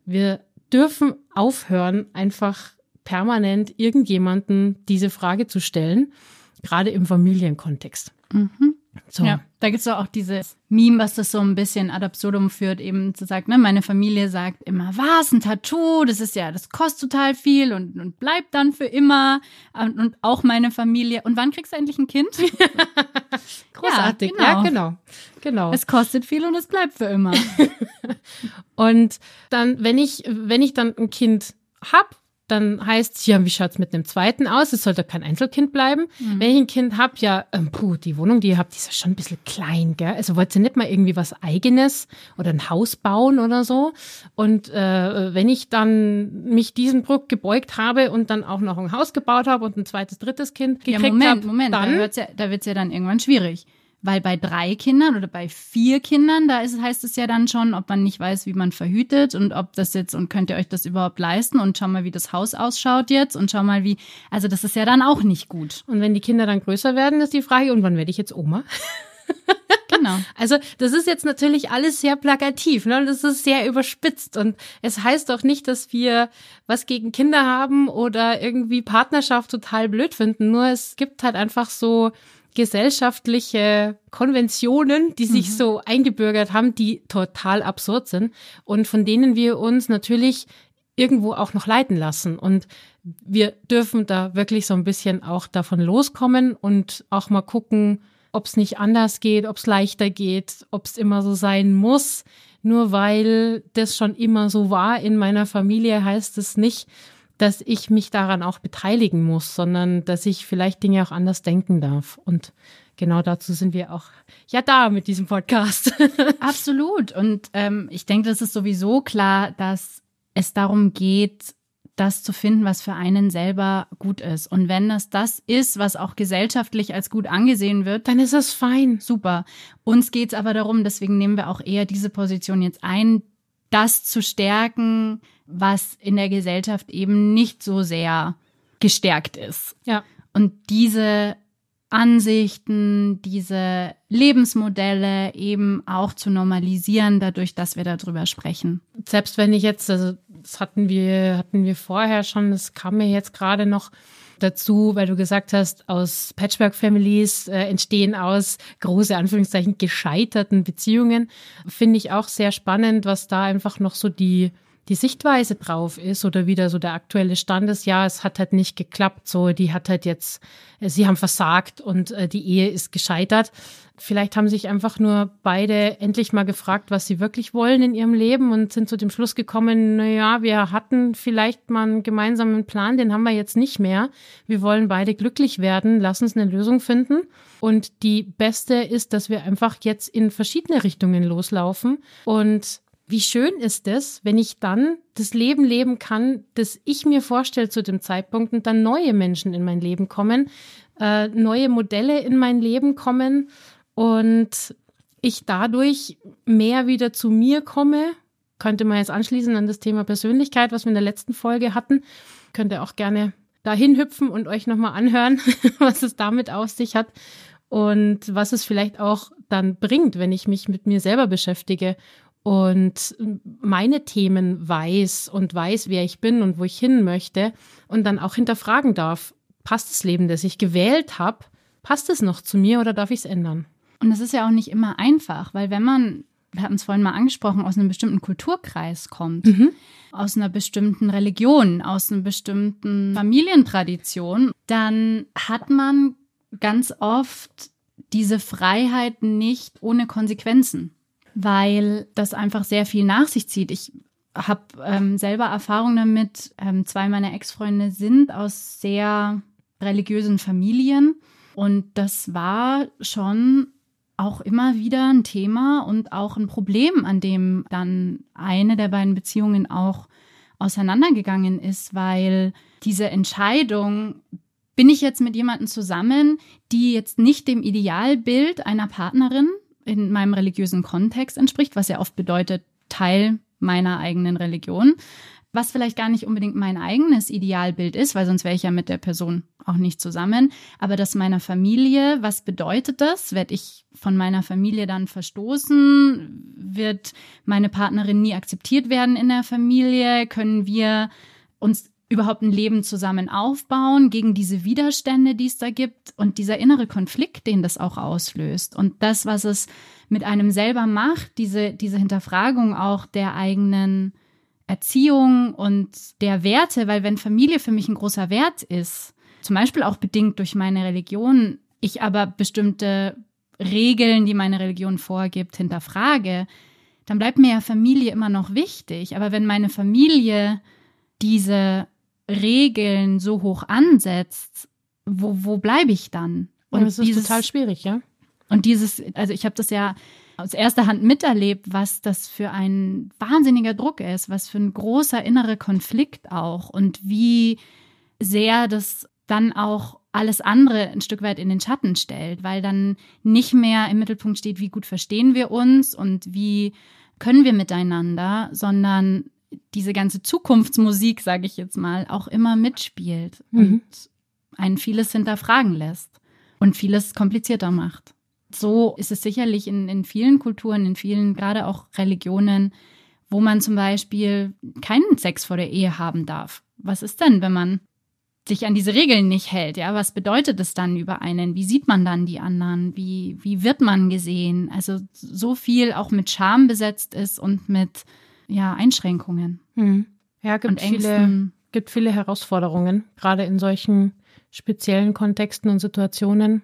wir dürfen aufhören, einfach permanent irgendjemanden diese Frage zu stellen, gerade im Familienkontext. Mhm. So. Ja, da gibt es auch dieses Meme, was das so ein bisschen ad absurdum führt, eben zu sagen, ne, meine Familie sagt immer, was, ein Tattoo, das ist ja, das kostet total viel und, und bleibt dann für immer. Und, und auch meine Familie. Und wann kriegst du endlich ein Kind? Großartig, ja genau. ja, genau. genau. Es kostet viel und es bleibt für immer. und dann, wenn ich, wenn ich dann ein Kind hab dann heißt ja, wie schaut's mit einem zweiten aus? Es sollte kein Einzelkind bleiben. Mhm. Wenn ich ein Kind hab, ja, ähm, puh, die Wohnung, die ihr habt, die ist ja schon ein bisschen klein, gell? Also wollt ihr nicht mal irgendwie was Eigenes oder ein Haus bauen oder so? Und äh, wenn ich dann mich diesen Bruck gebeugt habe und dann auch noch ein Haus gebaut habe und ein zweites, drittes Kind gekriegt ja, Moment, hab, Moment, dann, da wird's ja, da wird's ja dann irgendwann schwierig. Weil bei drei Kindern oder bei vier Kindern, da ist, heißt es ja dann schon, ob man nicht weiß, wie man verhütet und ob das jetzt und könnt ihr euch das überhaupt leisten und schau mal, wie das Haus ausschaut jetzt und schau mal, wie, also das ist ja dann auch nicht gut. Und wenn die Kinder dann größer werden, ist die Frage, und wann werde ich jetzt Oma? Genau. Also das ist jetzt natürlich alles sehr plakativ, ne? Das ist sehr überspitzt und es heißt doch nicht, dass wir was gegen Kinder haben oder irgendwie Partnerschaft total blöd finden. Nur es gibt halt einfach so gesellschaftliche Konventionen, die sich mhm. so eingebürgert haben, die total absurd sind und von denen wir uns natürlich irgendwo auch noch leiten lassen. Und wir dürfen da wirklich so ein bisschen auch davon loskommen und auch mal gucken, ob es nicht anders geht, ob es leichter geht, ob es immer so sein muss. Nur weil das schon immer so war in meiner Familie, heißt es nicht, dass ich mich daran auch beteiligen muss, sondern dass ich vielleicht Dinge auch anders denken darf. Und genau dazu sind wir auch ja da mit diesem Podcast. Absolut. Und ähm, ich denke, das ist sowieso klar, dass es darum geht, das zu finden, was für einen selber gut ist. Und wenn das das ist, was auch gesellschaftlich als gut angesehen wird, dann ist es fein. Super. Uns geht es aber darum, deswegen nehmen wir auch eher diese Position jetzt ein, das zu stärken, was in der Gesellschaft eben nicht so sehr gestärkt ist. Ja. Und diese Ansichten, diese Lebensmodelle eben auch zu normalisieren, dadurch, dass wir darüber sprechen. Selbst wenn ich jetzt, also das hatten wir, hatten wir vorher schon, das kam mir jetzt gerade noch dazu, weil du gesagt hast, aus Patchwork-Families äh, entstehen aus große Anführungszeichen gescheiterten Beziehungen. Finde ich auch sehr spannend, was da einfach noch so die die Sichtweise drauf ist oder wieder so der aktuelle Stand ist, ja, es hat halt nicht geklappt, so, die hat halt jetzt, äh, sie haben versagt und äh, die Ehe ist gescheitert. Vielleicht haben sich einfach nur beide endlich mal gefragt, was sie wirklich wollen in ihrem Leben und sind zu dem Schluss gekommen, na ja, wir hatten vielleicht mal einen gemeinsamen Plan, den haben wir jetzt nicht mehr. Wir wollen beide glücklich werden, lass uns eine Lösung finden. Und die beste ist, dass wir einfach jetzt in verschiedene Richtungen loslaufen und wie schön ist es, wenn ich dann das Leben leben kann, das ich mir vorstelle zu dem Zeitpunkt und dann neue Menschen in mein Leben kommen, äh, neue Modelle in mein Leben kommen und ich dadurch mehr wieder zu mir komme. Könnte man jetzt anschließen an das Thema Persönlichkeit, was wir in der letzten Folge hatten. Könnt ihr auch gerne dahin hüpfen und euch nochmal anhören, was es damit auf sich hat und was es vielleicht auch dann bringt, wenn ich mich mit mir selber beschäftige und meine Themen weiß und weiß, wer ich bin und wo ich hin möchte und dann auch hinterfragen darf, passt das Leben, das ich gewählt habe, passt es noch zu mir oder darf ich es ändern? Und es ist ja auch nicht immer einfach, weil wenn man, wir hatten es vorhin mal angesprochen, aus einem bestimmten Kulturkreis kommt, mhm. aus einer bestimmten Religion, aus einer bestimmten Familientradition, dann hat man ganz oft diese Freiheit nicht ohne Konsequenzen weil das einfach sehr viel nach sich zieht. Ich habe ähm, selber Erfahrung damit. Ähm, zwei meiner Ex-Freunde sind aus sehr religiösen Familien und das war schon auch immer wieder ein Thema und auch ein Problem, an dem dann eine der beiden Beziehungen auch auseinandergegangen ist, weil diese Entscheidung, bin ich jetzt mit jemandem zusammen, die jetzt nicht dem Idealbild einer Partnerin in meinem religiösen Kontext entspricht, was ja oft bedeutet, Teil meiner eigenen Religion, was vielleicht gar nicht unbedingt mein eigenes Idealbild ist, weil sonst wäre ich ja mit der Person auch nicht zusammen. Aber das meiner Familie, was bedeutet das? Werde ich von meiner Familie dann verstoßen? Wird meine Partnerin nie akzeptiert werden in der Familie? Können wir uns überhaupt ein Leben zusammen aufbauen gegen diese Widerstände, die es da gibt und dieser innere Konflikt, den das auch auslöst. Und das, was es mit einem selber macht, diese, diese Hinterfragung auch der eigenen Erziehung und der Werte, weil wenn Familie für mich ein großer Wert ist, zum Beispiel auch bedingt durch meine Religion, ich aber bestimmte Regeln, die meine Religion vorgibt, hinterfrage, dann bleibt mir ja Familie immer noch wichtig. Aber wenn meine Familie diese Regeln so hoch ansetzt, wo, wo bleibe ich dann? Und das ist dieses, total schwierig, ja. Und dieses, also ich habe das ja aus erster Hand miterlebt, was das für ein wahnsinniger Druck ist, was für ein großer innerer Konflikt auch und wie sehr das dann auch alles andere ein Stück weit in den Schatten stellt, weil dann nicht mehr im Mittelpunkt steht, wie gut verstehen wir uns und wie können wir miteinander, sondern diese ganze Zukunftsmusik, sage ich jetzt mal, auch immer mitspielt mhm. und einen vieles hinterfragen lässt und vieles komplizierter macht. So ist es sicherlich in, in vielen Kulturen, in vielen, gerade auch Religionen, wo man zum Beispiel keinen Sex vor der Ehe haben darf. Was ist denn, wenn man sich an diese Regeln nicht hält, ja, was bedeutet es dann über einen? Wie sieht man dann die anderen? Wie, wie wird man gesehen? Also so viel auch mit Scham besetzt ist und mit ja, Einschränkungen. Hm. Ja, gibt viele, gibt viele Herausforderungen, gerade in solchen speziellen Kontexten und Situationen.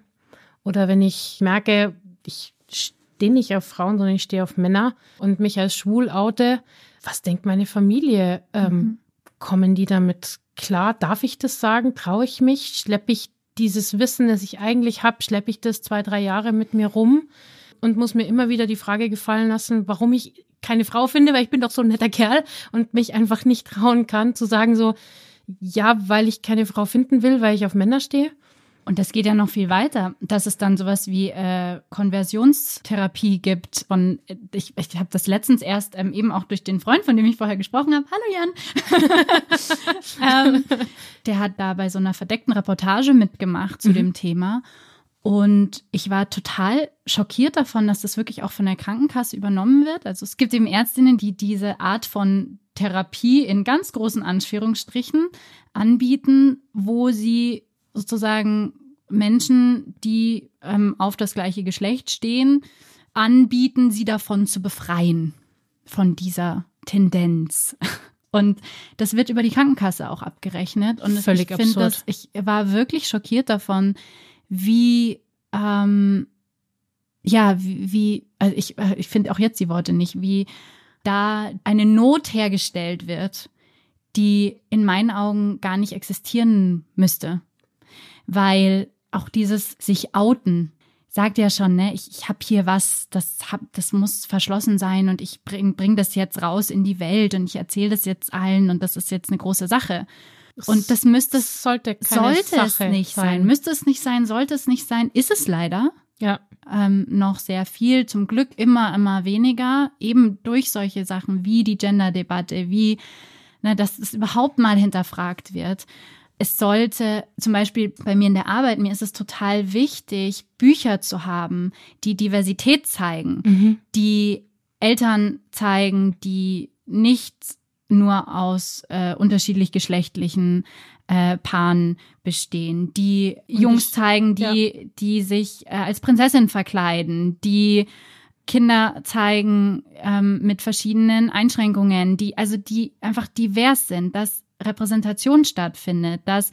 Oder wenn ich merke, ich stehe nicht auf Frauen, sondern ich stehe auf Männer und mich als schwul oute, was denkt meine Familie? Ähm, mhm. Kommen die damit klar? Darf ich das sagen? Traue ich mich? Schleppe ich dieses Wissen, das ich eigentlich habe, schleppe ich das zwei, drei Jahre mit mir rum und muss mir immer wieder die Frage gefallen lassen, warum ich keine Frau finde, weil ich bin doch so ein netter Kerl und mich einfach nicht trauen kann zu sagen so, ja, weil ich keine Frau finden will, weil ich auf Männer stehe. Und das geht ja noch viel weiter, dass es dann sowas wie äh, Konversionstherapie gibt. Von, ich ich habe das letztens erst ähm, eben auch durch den Freund, von dem ich vorher gesprochen habe. Hallo Jan. ähm, der hat da bei so einer verdeckten Reportage mitgemacht zu mhm. dem Thema. Und ich war total schockiert davon, dass das wirklich auch von der Krankenkasse übernommen wird. Also es gibt eben Ärztinnen, die diese Art von Therapie in ganz großen Anführungsstrichen anbieten, wo sie sozusagen Menschen, die ähm, auf das gleiche Geschlecht stehen, anbieten, sie davon zu befreien, von dieser Tendenz. Und das wird über die Krankenkasse auch abgerechnet. Und Völlig ich finde das, ich war wirklich schockiert davon, wie, ähm, ja, wie, wie also ich, äh, ich finde auch jetzt die Worte nicht, wie da eine Not hergestellt wird, die in meinen Augen gar nicht existieren müsste. Weil auch dieses sich outen sagt ja schon, ne, ich, ich habe hier was, das hab, das muss verschlossen sein und ich bring, bring das jetzt raus in die Welt und ich erzähle das jetzt allen und das ist jetzt eine große Sache. Und das müsste es, sollte, sollte es nicht sein. sein. Müsste es nicht sein, sollte es nicht sein, ist es leider. Ja. Ähm, noch sehr viel, zum Glück immer, immer weniger, eben durch solche Sachen wie die Gender-Debatte, wie, ne, dass es überhaupt mal hinterfragt wird. Es sollte zum Beispiel bei mir in der Arbeit, mir ist es total wichtig, Bücher zu haben, die Diversität zeigen, mhm. die Eltern zeigen, die nicht nur aus äh, unterschiedlich geschlechtlichen äh, Paaren bestehen, die Und Jungs zeigen, die, ja. die sich äh, als Prinzessin verkleiden, die Kinder zeigen ähm, mit verschiedenen Einschränkungen, die also die einfach divers sind, dass Repräsentation stattfindet, dass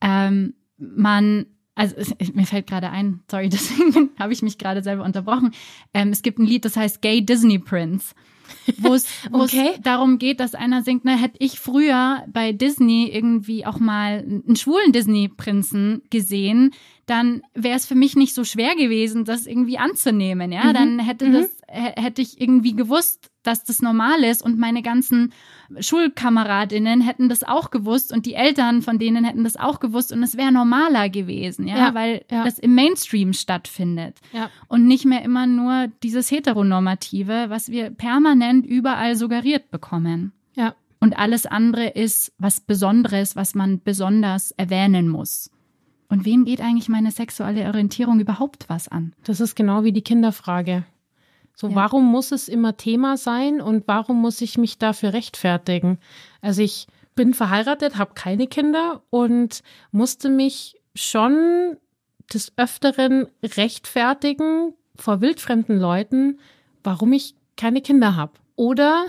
ähm, man also es, mir fällt gerade ein, sorry, deswegen habe ich mich gerade selber unterbrochen. Ähm, es gibt ein Lied, das heißt Gay Disney Prince wo es okay. darum geht, dass einer singt, na, hätte ich früher bei Disney irgendwie auch mal einen schwulen Disney-Prinzen gesehen, dann wäre es für mich nicht so schwer gewesen, das irgendwie anzunehmen, ja. Mhm. Dann hätte mhm. das, hätte ich irgendwie gewusst, dass das normal ist und meine ganzen Schulkameradinnen hätten das auch gewusst und die Eltern von denen hätten das auch gewusst und es wäre normaler gewesen, ja, ja weil ja. das im Mainstream stattfindet ja. und nicht mehr immer nur dieses heteronormative, was wir permanent überall suggeriert bekommen. Ja. Und alles andere ist was Besonderes, was man besonders erwähnen muss. Und wem geht eigentlich meine sexuelle Orientierung überhaupt was an? Das ist genau wie die Kinderfrage. So, ja. warum muss es immer Thema sein und warum muss ich mich dafür rechtfertigen? Also ich bin verheiratet, habe keine Kinder und musste mich schon des Öfteren rechtfertigen vor wildfremden Leuten, warum ich keine Kinder habe. Oder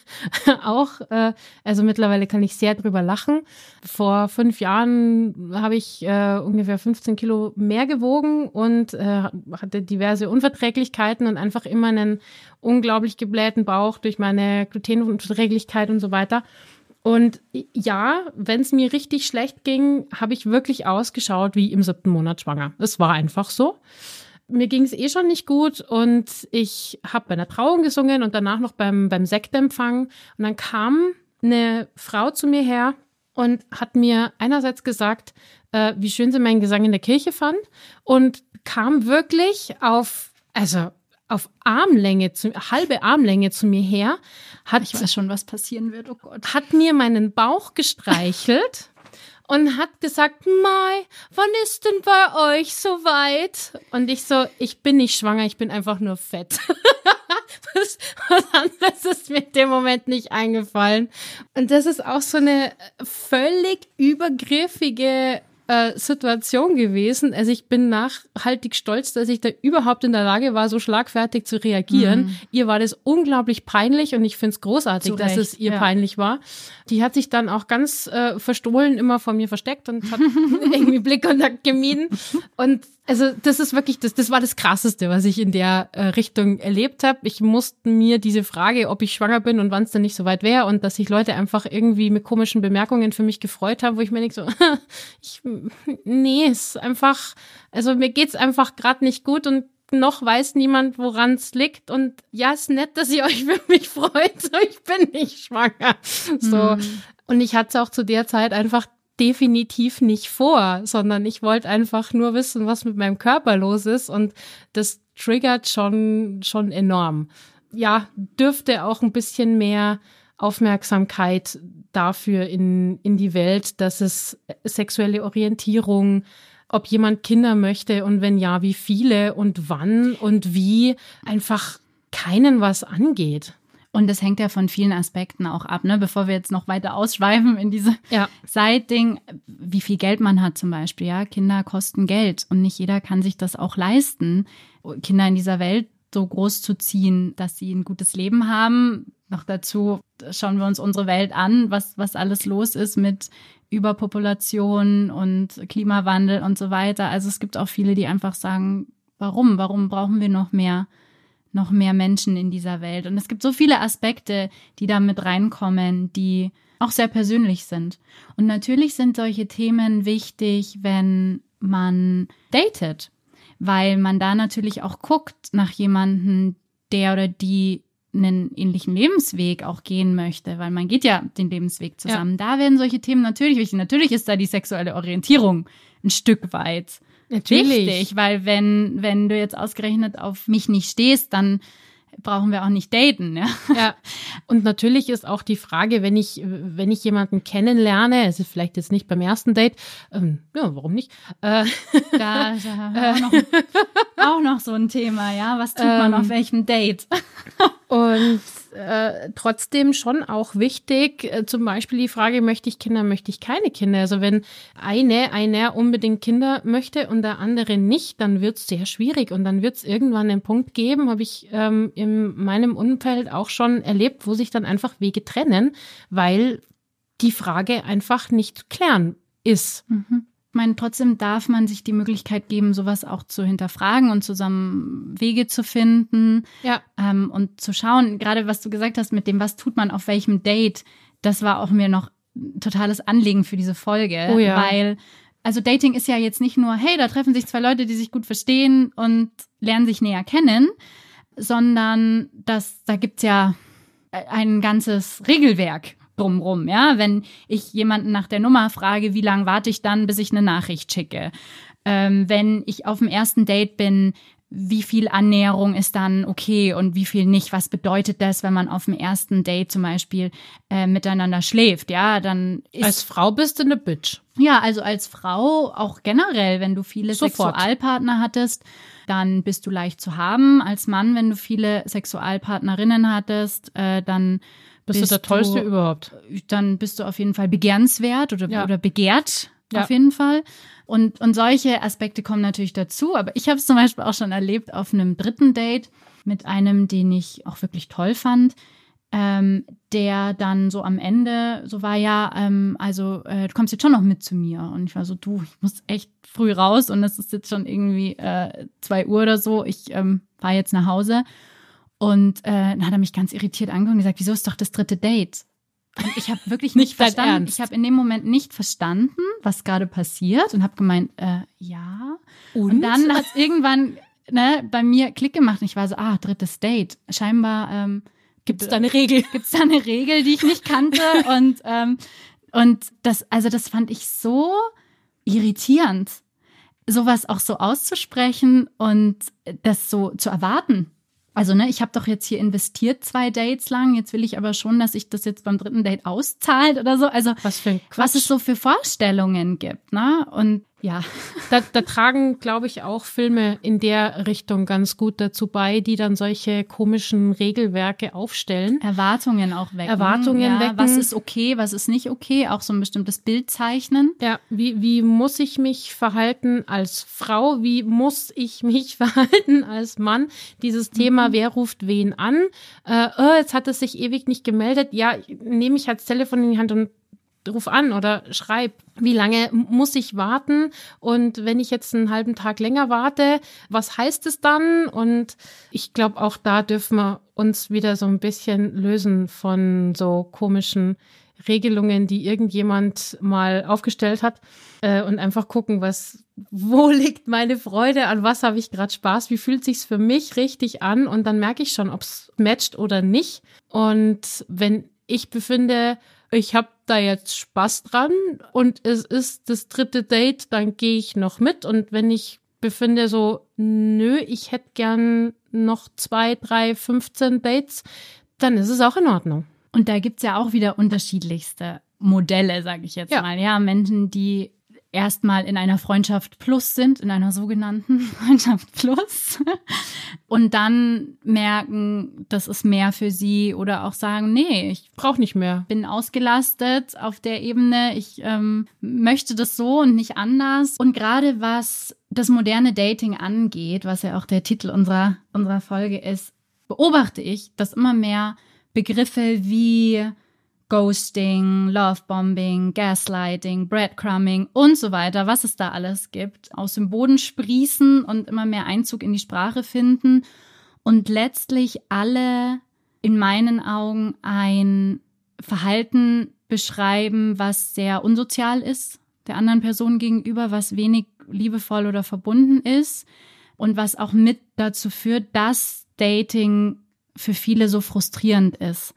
auch, äh, also mittlerweile kann ich sehr drüber lachen. Vor fünf Jahren habe ich äh, ungefähr 15 Kilo mehr gewogen und äh, hatte diverse Unverträglichkeiten und einfach immer einen unglaublich geblähten Bauch durch meine Glutenunverträglichkeit und so weiter. Und ja, wenn es mir richtig schlecht ging, habe ich wirklich ausgeschaut wie im siebten Monat schwanger. Es war einfach so mir ging es eh schon nicht gut und ich habe bei einer Trauung gesungen und danach noch beim, beim Sektempfang. Und dann kam eine Frau zu mir her und hat mir einerseits gesagt, äh, wie schön sie meinen Gesang in der Kirche fand und kam wirklich auf, also auf Armlänge, zu, halbe Armlänge zu mir her. Hat, ich weiß schon, was passieren wird, oh Gott. Hat mir meinen Bauch gestreichelt und hat gesagt, Mai, wann ist denn bei euch so weit? Und ich so, ich bin nicht schwanger, ich bin einfach nur fett. was, anderes ist mir in dem Moment nicht eingefallen. Und das ist auch so eine völlig übergriffige äh, Situation gewesen. Also ich bin nachhaltig stolz, dass ich da überhaupt in der Lage war, so schlagfertig zu reagieren. Mhm. Ihr war das unglaublich peinlich und ich finde es großartig, dass es ihr ja. peinlich war. Die hat sich dann auch ganz äh, verstohlen immer vor mir versteckt und hat irgendwie Blickkontakt gemieden. Und also das ist wirklich, das, das war das Krasseste, was ich in der äh, Richtung erlebt habe. Ich musste mir diese Frage, ob ich schwanger bin und wann es dann nicht so weit wäre und dass sich Leute einfach irgendwie mit komischen Bemerkungen für mich gefreut haben, wo ich mir denke so, ich, nee, ist einfach, also mir geht's einfach gerade nicht gut und noch weiß niemand, woran es liegt. Und ja, ist nett, dass ihr euch für mich freut. So, ich bin nicht schwanger. So. Mhm. Und ich hatte auch zu der Zeit einfach definitiv nicht vor, sondern ich wollte einfach nur wissen, was mit meinem Körper los ist und das triggert schon, schon enorm. Ja, dürfte auch ein bisschen mehr Aufmerksamkeit dafür in, in die Welt, dass es sexuelle Orientierung, ob jemand Kinder möchte und wenn ja, wie viele und wann und wie einfach keinen was angeht. Und das hängt ja von vielen Aspekten auch ab, ne? Bevor wir jetzt noch weiter ausschweifen in diese ja. Side-Ding, wie viel Geld man hat zum Beispiel, ja. Kinder kosten Geld und nicht jeder kann sich das auch leisten, Kinder in dieser Welt so groß zu ziehen, dass sie ein gutes Leben haben. Noch dazu schauen wir uns unsere Welt an, was, was alles los ist mit Überpopulation und Klimawandel und so weiter. Also es gibt auch viele, die einfach sagen, warum? Warum brauchen wir noch mehr? Noch mehr Menschen in dieser Welt. Und es gibt so viele Aspekte, die da mit reinkommen, die auch sehr persönlich sind. Und natürlich sind solche Themen wichtig, wenn man datet, weil man da natürlich auch guckt nach jemanden, der oder die einen ähnlichen Lebensweg auch gehen möchte, weil man geht ja den Lebensweg zusammen. Ja. Da werden solche Themen natürlich wichtig. Natürlich ist da die sexuelle Orientierung ein Stück weit Natürlich. wichtig, weil wenn, wenn du jetzt ausgerechnet auf mich nicht stehst, dann brauchen wir auch nicht daten. Ja? ja. Und natürlich ist auch die Frage, wenn ich, wenn ich jemanden kennenlerne, es ist vielleicht jetzt nicht beim ersten Date, ähm, ja, warum nicht? Äh, da, da auch, noch, auch noch so ein Thema, ja. Was tut man ähm, auf welchem Date? und äh, trotzdem schon auch wichtig, äh, zum Beispiel die Frage, möchte ich Kinder, möchte ich keine Kinder? Also wenn eine, einer unbedingt Kinder möchte und der andere nicht, dann wird es sehr schwierig und dann wird es irgendwann einen Punkt geben, habe ich ähm, in meinem Umfeld auch schon erlebt, wo sich dann einfach Wege trennen, weil die Frage einfach nicht klären ist. Mhm. Ich meine, trotzdem darf man sich die Möglichkeit geben, sowas auch zu hinterfragen und zusammen Wege zu finden. Ja. Ähm, und zu schauen, gerade was du gesagt hast mit dem, was tut man auf welchem Date, das war auch mir noch totales Anliegen für diese Folge. Oh ja. Weil, also Dating ist ja jetzt nicht nur, hey, da treffen sich zwei Leute, die sich gut verstehen und lernen sich näher kennen, sondern das, da gibt's ja ein ganzes Regelwerk drumrum, ja. Wenn ich jemanden nach der Nummer frage, wie lange warte ich dann, bis ich eine Nachricht schicke? Ähm, wenn ich auf dem ersten Date bin, wie viel Annäherung ist dann okay und wie viel nicht? Was bedeutet das, wenn man auf dem ersten Date zum Beispiel äh, miteinander schläft? Ja, dann ist als Frau bist du eine Bitch. Ja, also als Frau auch generell, wenn du viele Sofort. Sexualpartner hattest, dann bist du leicht zu haben. Als Mann, wenn du viele Sexualpartnerinnen hattest, äh, dann bist, bist du der Tollste du, überhaupt. Dann bist du auf jeden Fall begehrenswert oder, ja. oder begehrt. Ja. Auf jeden Fall. Und, und solche Aspekte kommen natürlich dazu. Aber ich habe es zum Beispiel auch schon erlebt auf einem dritten Date mit einem, den ich auch wirklich toll fand. Ähm, der dann so am Ende so war, ja, ähm, also äh, du kommst jetzt schon noch mit zu mir. Und ich war so, du, ich muss echt früh raus und es ist jetzt schon irgendwie äh, zwei Uhr oder so. Ich ähm, fahre jetzt nach Hause. Und äh, dann hat er mich ganz irritiert angeguckt und gesagt, wieso ist doch das dritte Date? Und ich habe wirklich nicht, nicht verstanden. Ich habe in dem Moment nicht verstanden, was gerade passiert und habe gemeint, äh, ja. Und, und dann hat es irgendwann ne, bei mir Klick gemacht und ich war so, ah, drittes Date. Scheinbar ähm, gibt es da eine Regel. Gibt es da eine Regel, die ich nicht kannte und ähm, und das, also das fand ich so irritierend, sowas auch so auszusprechen und das so zu erwarten. Also, ne, ich habe doch jetzt hier investiert zwei Dates lang, jetzt will ich aber schon, dass sich das jetzt beim dritten Date auszahlt oder so. Also, was, für was es so für Vorstellungen gibt, ne? Und Ja. Da, da tragen, glaube ich, auch Filme in der Richtung ganz gut dazu bei, die dann solche komischen Regelwerke aufstellen. Erwartungen auch wecken. Erwartungen ja, wecken. Was ist okay, was ist nicht okay, auch so ein bestimmtes Bild zeichnen. Ja, wie, wie muss ich mich verhalten als Frau? Wie muss ich mich verhalten als Mann? Dieses Thema, wer ruft wen an? Äh, oh, jetzt hat es sich ewig nicht gemeldet. Ja, nehme ich halt das Telefon in die Hand und ruf an oder schreib, wie lange muss ich warten und wenn ich jetzt einen halben Tag länger warte, was heißt es dann? Und ich glaube, auch da dürfen wir uns wieder so ein bisschen lösen von so komischen Regelungen, die irgendjemand mal aufgestellt hat äh, und einfach gucken, was wo liegt meine Freude, an was habe ich gerade Spaß, wie fühlt sich's für mich richtig an und dann merke ich schon, ob's matcht oder nicht. Und wenn ich befinde, ich habe da jetzt Spaß dran und es ist das dritte Date, dann gehe ich noch mit. Und wenn ich befinde so, nö, ich hätte gern noch zwei, drei, 15 Dates, dann ist es auch in Ordnung. Und da gibt's ja auch wieder unterschiedlichste Modelle, sage ich jetzt Ja. mal. Ja, Menschen, die erstmal in einer Freundschaft plus sind, in einer sogenannten Freundschaft plus und dann merken, das ist mehr für sie oder auch sagen, nee, ich Brauch nicht mehr. bin ausgelastet auf der Ebene, ich ähm, möchte das so und nicht anders. Und gerade was das moderne Dating angeht, was ja auch der Titel unserer, unserer Folge ist, beobachte ich, dass immer mehr Begriffe wie Ghosting, Lovebombing, Gaslighting, Breadcrumbing und so weiter, was es da alles gibt, aus dem Boden sprießen und immer mehr Einzug in die Sprache finden und letztlich alle in meinen Augen ein Verhalten beschreiben, was sehr unsozial ist der anderen Person gegenüber, was wenig liebevoll oder verbunden ist und was auch mit dazu führt, dass Dating für viele so frustrierend ist.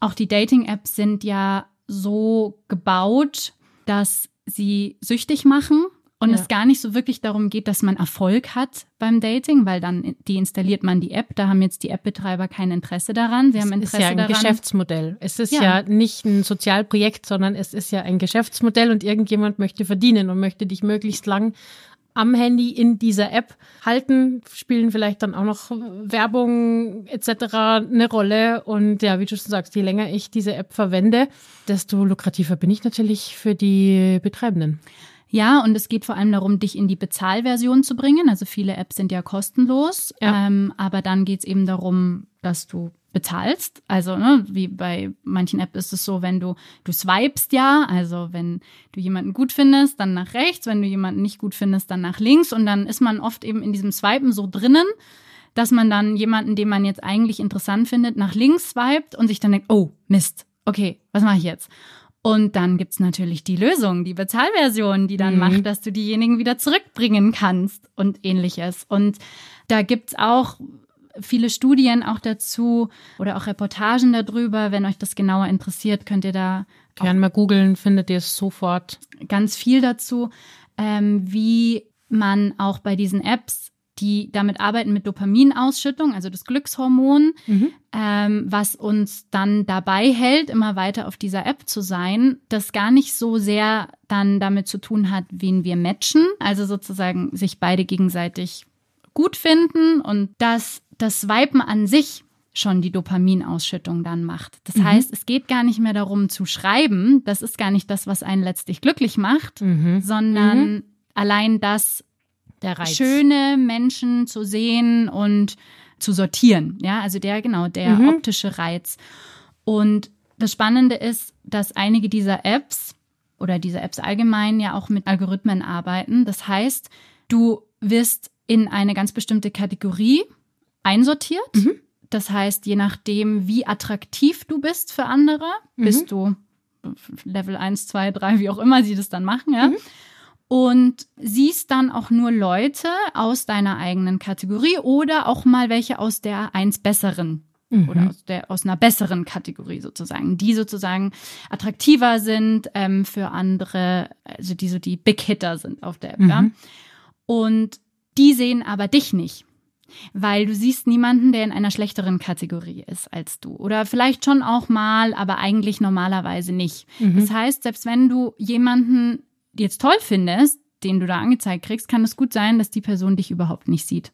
Auch die Dating-Apps sind ja so gebaut, dass sie süchtig machen und Ja. es gar nicht so wirklich darum geht, dass man Erfolg hat beim Dating, weil dann deinstalliert man die App. Da haben jetzt die App-Betreiber kein Interesse daran. Sie haben Es ist Interesse ja ein daran. Geschäftsmodell. Es ist Ja. ja. nicht ein Sozialprojekt, sondern es ist ja ein Geschäftsmodell und irgendjemand möchte verdienen und möchte dich möglichst lang am Handy in dieser App halten, spielen vielleicht dann auch noch Werbung etc. eine Rolle. Und ja, wie du schon sagst, je länger ich diese App verwende, desto lukrativer bin ich natürlich für die Betreibenden. Ja, und es geht vor allem darum, dich in die Bezahlversion zu bringen. Also viele Apps sind ja kostenlos, Ja. Ähm, aber dann geht es eben darum, dass du bezahlst. Also ne, wie bei manchen Apps ist es so, wenn du du swipest ja, also wenn du jemanden gut findest, dann nach rechts, wenn du jemanden nicht gut findest, dann nach links und dann ist man oft eben in diesem Swipen so drinnen, dass man dann jemanden, den man jetzt eigentlich interessant findet, nach links swiped und sich dann denkt, oh Mist, okay, was mache ich jetzt? Und dann gibt's natürlich die Lösung, die Bezahlversion, die dann Mhm. macht, dass du diejenigen wieder zurückbringen kannst und ähnliches. Und da gibt's auch viele Studien auch dazu oder auch Reportagen darüber. Wenn euch das genauer interessiert, könnt ihr da Gern mal googeln, findet ihr es sofort. ganz viel dazu, ähm, wie man auch bei diesen Apps, die damit arbeiten mit Dopaminausschüttung, also das Glückshormon, ähm, was uns dann dabei hält, immer weiter auf dieser App zu sein, das gar nicht so sehr dann damit zu tun hat, wen wir matchen, also sozusagen sich beide gegenseitig gut finden und dass das Swipen an sich schon die Dopaminausschüttung dann macht. Das heißt, es geht gar nicht mehr darum zu schreiben, das ist gar nicht das, was einen letztlich glücklich macht, Mhm. sondern allein das. Schöne Menschen zu sehen und zu sortieren. Ja, also der, genau, der Mhm. optische Reiz. Und das Spannende ist, dass einige dieser Apps oder diese Apps allgemein ja auch mit Algorithmen arbeiten. Das heißt, du wirst in eine ganz bestimmte Kategorie einsortiert. Mhm. Das heißt, je nachdem, wie attraktiv du bist für andere, Mhm. bist du Level 1, 2, 3, wie auch immer sie das dann machen, ja. Mhm. Und siehst dann auch nur Leute aus deiner eigenen Kategorie oder auch mal welche aus der eins besseren Mhm. oder aus, der, aus einer besseren Kategorie sozusagen, die sozusagen attraktiver sind ähm, für andere, also die so die Big Hitter sind auf der App. Ja? Mhm. Und die sehen aber dich nicht. Weil du siehst niemanden, der in einer schlechteren Kategorie ist als du. Oder vielleicht schon auch mal, aber eigentlich normalerweise nicht. Mhm. Das heißt, selbst wenn du jemanden jetzt toll findest, den du da angezeigt kriegst, kann es gut sein, dass die Person dich überhaupt nicht sieht.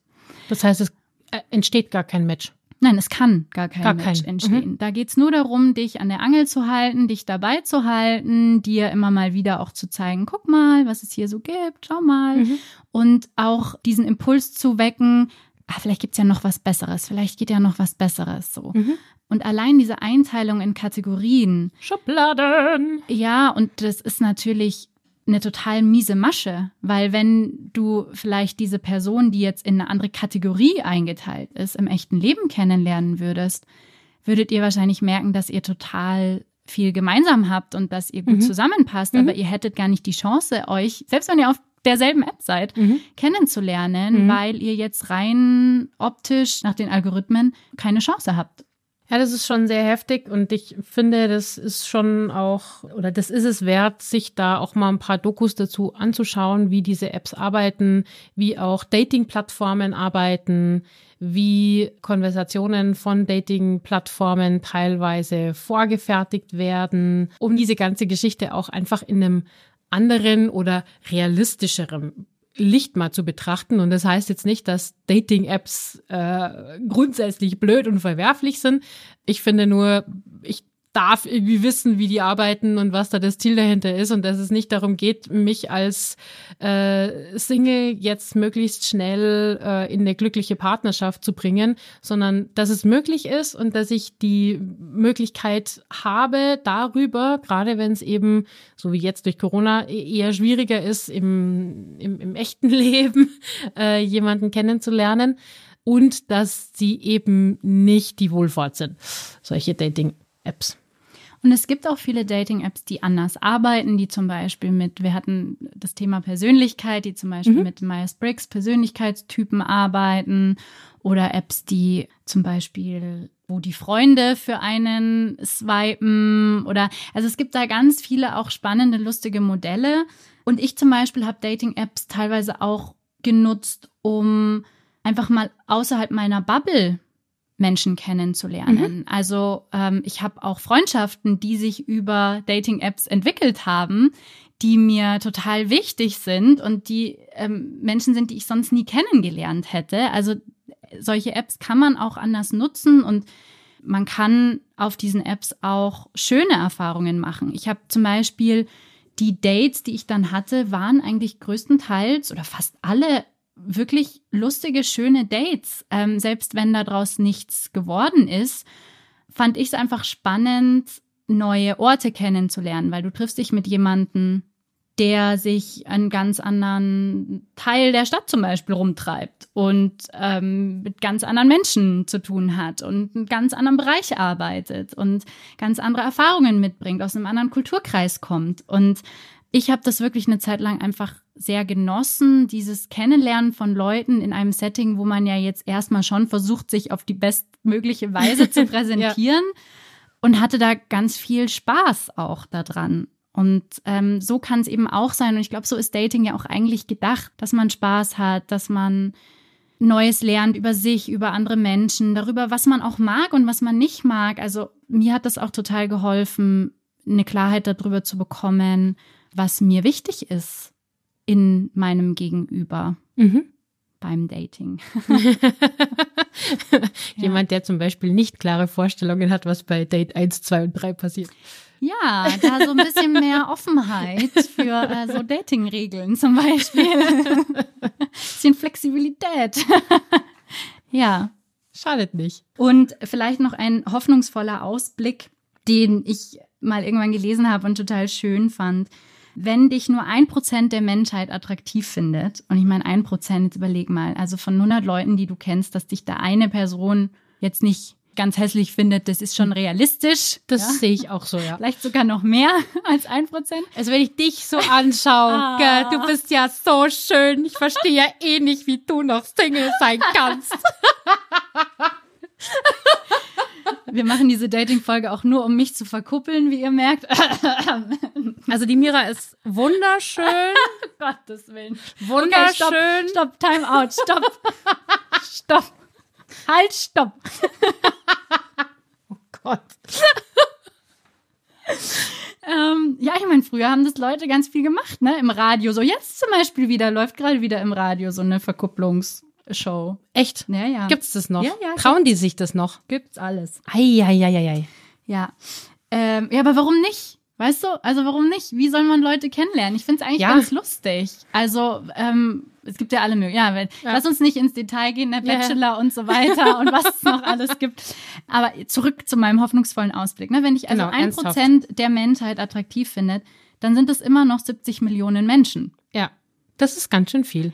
Das heißt, es äh, entsteht gar kein Match. Nein, es kann gar kein Gar Match kein. entstehen. Mhm. Da geht's nur darum, dich an der Angel zu halten, dich dabei zu halten, dir immer mal wieder auch zu zeigen, guck mal, was es hier so gibt, schau mal. Mhm. Und auch diesen Impuls zu wecken, ah, vielleicht gibt's ja noch was Besseres, vielleicht geht ja noch was Besseres so. Mhm. Und allein diese Einteilung in Kategorien, Schubladen. ja, und das ist natürlich eine total miese Masche, weil wenn du vielleicht diese Person, die jetzt in eine andere Kategorie eingeteilt ist, im echten Leben kennenlernen würdest, würdet ihr wahrscheinlich merken, dass ihr total viel gemeinsam habt und dass ihr gut Mhm. zusammenpasst, Mhm. aber ihr hättet gar nicht die Chance, euch, selbst wenn ihr auf derselben App seid, Mhm. kennenzulernen, Mhm. weil ihr jetzt rein optisch nach den Algorithmen keine Chance habt. Ja, das ist schon sehr heftig und ich finde, das ist schon auch, oder das ist es wert, sich da auch mal ein paar Dokus dazu anzuschauen, wie diese Apps arbeiten, wie auch Dating-Plattformen arbeiten, wie Konversationen von Dating-Plattformen teilweise vorgefertigt werden, um diese ganze Geschichte auch einfach in einem anderen oder realistischeren Licht mal zu betrachten. Und das heißt jetzt nicht, dass Dating-Apps äh, grundsätzlich blöd und verwerflich sind. Ich finde nur, ich darf irgendwie wissen, wie die arbeiten und was da das Ziel dahinter ist und dass es nicht darum geht, mich als äh, Single jetzt möglichst schnell äh, in eine glückliche Partnerschaft zu bringen, sondern dass es möglich ist und dass ich die Möglichkeit habe darüber, gerade wenn es eben, so wie jetzt durch Corona, e- eher schwieriger ist, im, im, im echten Leben äh, jemanden kennenzulernen und dass sie eben nicht die Wohlfahrt sind, solche Dating-Apps. Und es gibt auch viele Dating-Apps, die anders arbeiten, die zum Beispiel mit, wir hatten das Thema Persönlichkeit, die zum Beispiel Mhm. mit Myers-Briggs Persönlichkeitstypen arbeiten oder Apps, die zum Beispiel, wo die Freunde für einen swipen oder, also es gibt da ganz viele auch spannende, lustige Modelle. Und ich zum Beispiel habe Dating-Apps teilweise auch genutzt, um einfach mal außerhalb meiner Bubble Menschen kennenzulernen. Also ähm, ich habe auch Freundschaften, die sich über Dating-Apps entwickelt haben, die mir total wichtig sind und die ähm, Menschen sind, die ich sonst nie kennengelernt hätte. Also solche Apps kann man auch anders nutzen und man kann auf diesen Apps auch schöne Erfahrungen machen. Ich habe zum Beispiel die Dates, die ich dann hatte, waren eigentlich größtenteils oder fast alle wirklich lustige, schöne Dates. Ähm, selbst wenn daraus nichts geworden ist, fand ich es einfach spannend, neue Orte kennenzulernen, weil du triffst dich mit jemandem, der sich einen ganz anderen Teil der Stadt zum Beispiel rumtreibt und ähm, mit ganz anderen Menschen zu tun hat und einen ganz anderen Bereich arbeitet und ganz andere Erfahrungen mitbringt, aus einem anderen Kulturkreis kommt. Und ich habe das wirklich eine Zeit lang einfach sehr genossen, dieses Kennenlernen von Leuten in einem Setting, wo man ja jetzt erstmal schon versucht, sich auf die bestmögliche Weise zu präsentieren und hatte da ganz viel Spaß auch daran. Und ähm, so kann es eben auch sein. Und ich glaube, so ist Dating ja auch eigentlich gedacht, dass man Spaß hat, dass man Neues lernt über sich, über andere Menschen, darüber, was man auch mag und was man nicht mag. Also mir hat das auch total geholfen, eine Klarheit darüber zu bekommen, was mir wichtig ist in meinem Gegenüber Mhm. beim Dating. Jemand, der zum Beispiel nicht klare Vorstellungen hat, was bei Date 1, 2 und 3 passiert. Ja, da so ein bisschen mehr Offenheit für äh, so Dating-Regeln zum Beispiel. bisschen Flexibilität. ja. Schadet nicht. Und vielleicht noch ein hoffnungsvoller Ausblick, den ich mal irgendwann gelesen habe und total schön fand. Wenn dich nur ein Prozent der Menschheit attraktiv findet, und ich meine ein Prozent, jetzt überleg mal, also von 100 Leuten, die du kennst, dass dich da eine Person jetzt nicht ganz hässlich findet, das ist schon realistisch. Das ja? sehe ich auch so, ja. Vielleicht sogar noch mehr als ein Prozent. Also wenn ich dich so anschaue, Ah. gell, du bist ja so schön. Ich verstehe ja eh nicht, wie du noch Single sein kannst. Wir machen diese Dating-Folge auch nur, um mich zu verkuppeln, wie ihr merkt. Also die Mira ist wunderschön, Gottes Willen. wunderschön. Okay, stopp, stopp, time out, stopp. stopp. Halt, stopp. Gott. Ähm, Ja, ich meine, früher haben das Leute ganz viel gemacht, ne? Im Radio. So jetzt zum Beispiel wieder, läuft gerade wieder im Radio so eine Verkupplungsshow. Echt? Ja, ja. Gibt's das noch? Ja, ja, Trauen die sich das noch? Gibt's alles. Eieieiei. Ja. Ähm, ja, aber warum nicht? Weißt du, also warum nicht? Wie soll man Leute kennenlernen? Ich finde es eigentlich Ja. ganz lustig. Also, ähm, es gibt ja alle möglichen. Ja, wenn, Ja. lass uns nicht ins Detail gehen, der Ja. Bachelor und so weiter und was es noch alles gibt. Aber zurück zu meinem hoffnungsvollen Ausblick. Ne? Wenn ich also Genau, ein ernsthaft. Prozent der Menschheit attraktiv findet, dann sind es immer noch 70 Millionen Menschen. Ja, das ist ganz schön viel.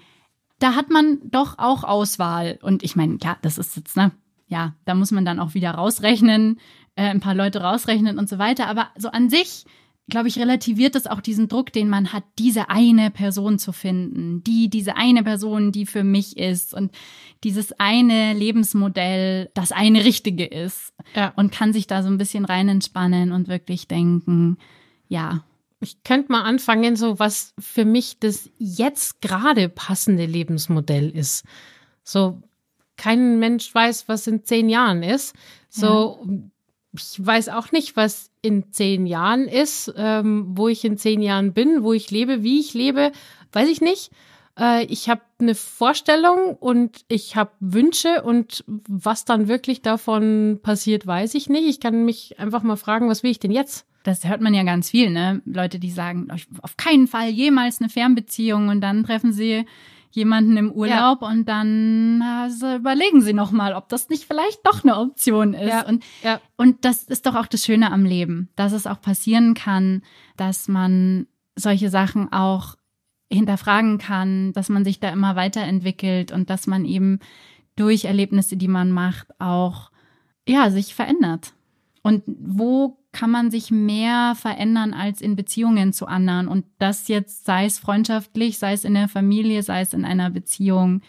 Da hat man doch auch Auswahl. Und ich meine, klar, das ist jetzt, ne? Ja, da muss man dann auch wieder rausrechnen, äh, ein paar Leute rausrechnen und so weiter. Aber so an sich, glaube ich, relativiert es auch diesen Druck, den man hat, diese eine Person zu finden. Die, diese eine Person, die für mich ist. Und dieses eine Lebensmodell, das eine Richtige ist. Ja. Und kann sich da so ein bisschen rein entspannen und wirklich denken, ja, Ich könnte mal anfangen, so was für mich das jetzt gerade passende Lebensmodell ist. So, kein Mensch weiß, was in zehn Jahren ist. So, ich weiß auch nicht, was in zehn Jahren ist, ähm, wo ich in zehn Jahren bin, wo ich lebe, wie ich lebe, weiß ich nicht. Äh, ich habe eine Vorstellung und ich habe Wünsche und was dann wirklich davon passiert, weiß ich nicht. Ich kann mich einfach mal fragen, was will ich denn jetzt? Das hört man ja ganz viel, ne? Leute, die sagen, "Ich- auf keinen Fall jemals eine Fernbeziehung und dann treffen sie jemanden im Urlaub und dann also, überlegen sie noch mal, ob das nicht vielleicht doch eine Option ist. Ja, Und, ja. und das ist doch auch das Schöne am Leben, dass es auch passieren kann, dass man solche Sachen auch hinterfragen kann, dass man sich da immer weiterentwickelt und dass man eben durch Erlebnisse, die man macht, auch ja, sich verändert. Und wo kann man sich mehr verändern als in Beziehungen zu anderen? Und das jetzt, sei es freundschaftlich, sei es in der Familie, sei es in einer Beziehung.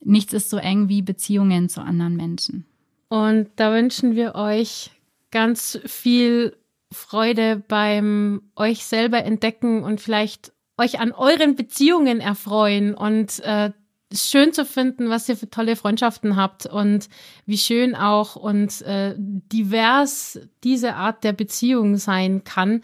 Nichts ist so eng wie Beziehungen zu anderen Menschen. Und da wünschen wir euch ganz viel Freude beim euch selber entdecken und vielleicht euch an euren Beziehungen erfreuen und äh, schön zu finden, was ihr für tolle Freundschaften habt und wie schön auch und äh, divers diese Art der Beziehung sein kann.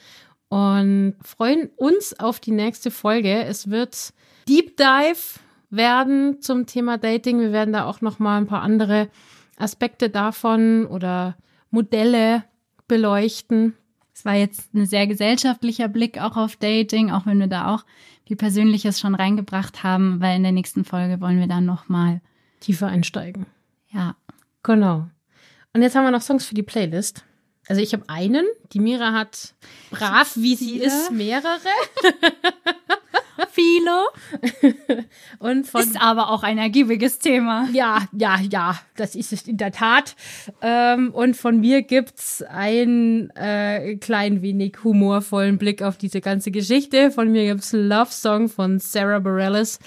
Und freuen uns auf die nächste Folge. Es wird Deep Dive werden zum Thema Dating. Wir werden da auch noch mal ein paar andere Aspekte davon oder Modelle beleuchten. Es war jetzt ein sehr gesellschaftlicher Blick auch auf Dating, auch wenn wir da auch viel Persönliches schon reingebracht haben, weil in der nächsten Folge wollen wir dann nochmal, Tiefer einsteigen. ja, Genau. Und jetzt haben wir noch Songs für die Playlist. Also ich habe einen, die Mira hat brav, wie sie ist, mehrere. viele. Und von Ist aber auch ein ergiebiges Thema. Ja, ja, ja, das ist es in der Tat. Ähm, und von mir gibt's einen äh, klein wenig humorvollen Blick auf diese ganze Geschichte. Von mir gibt's Love Song von Sarah Bareilles.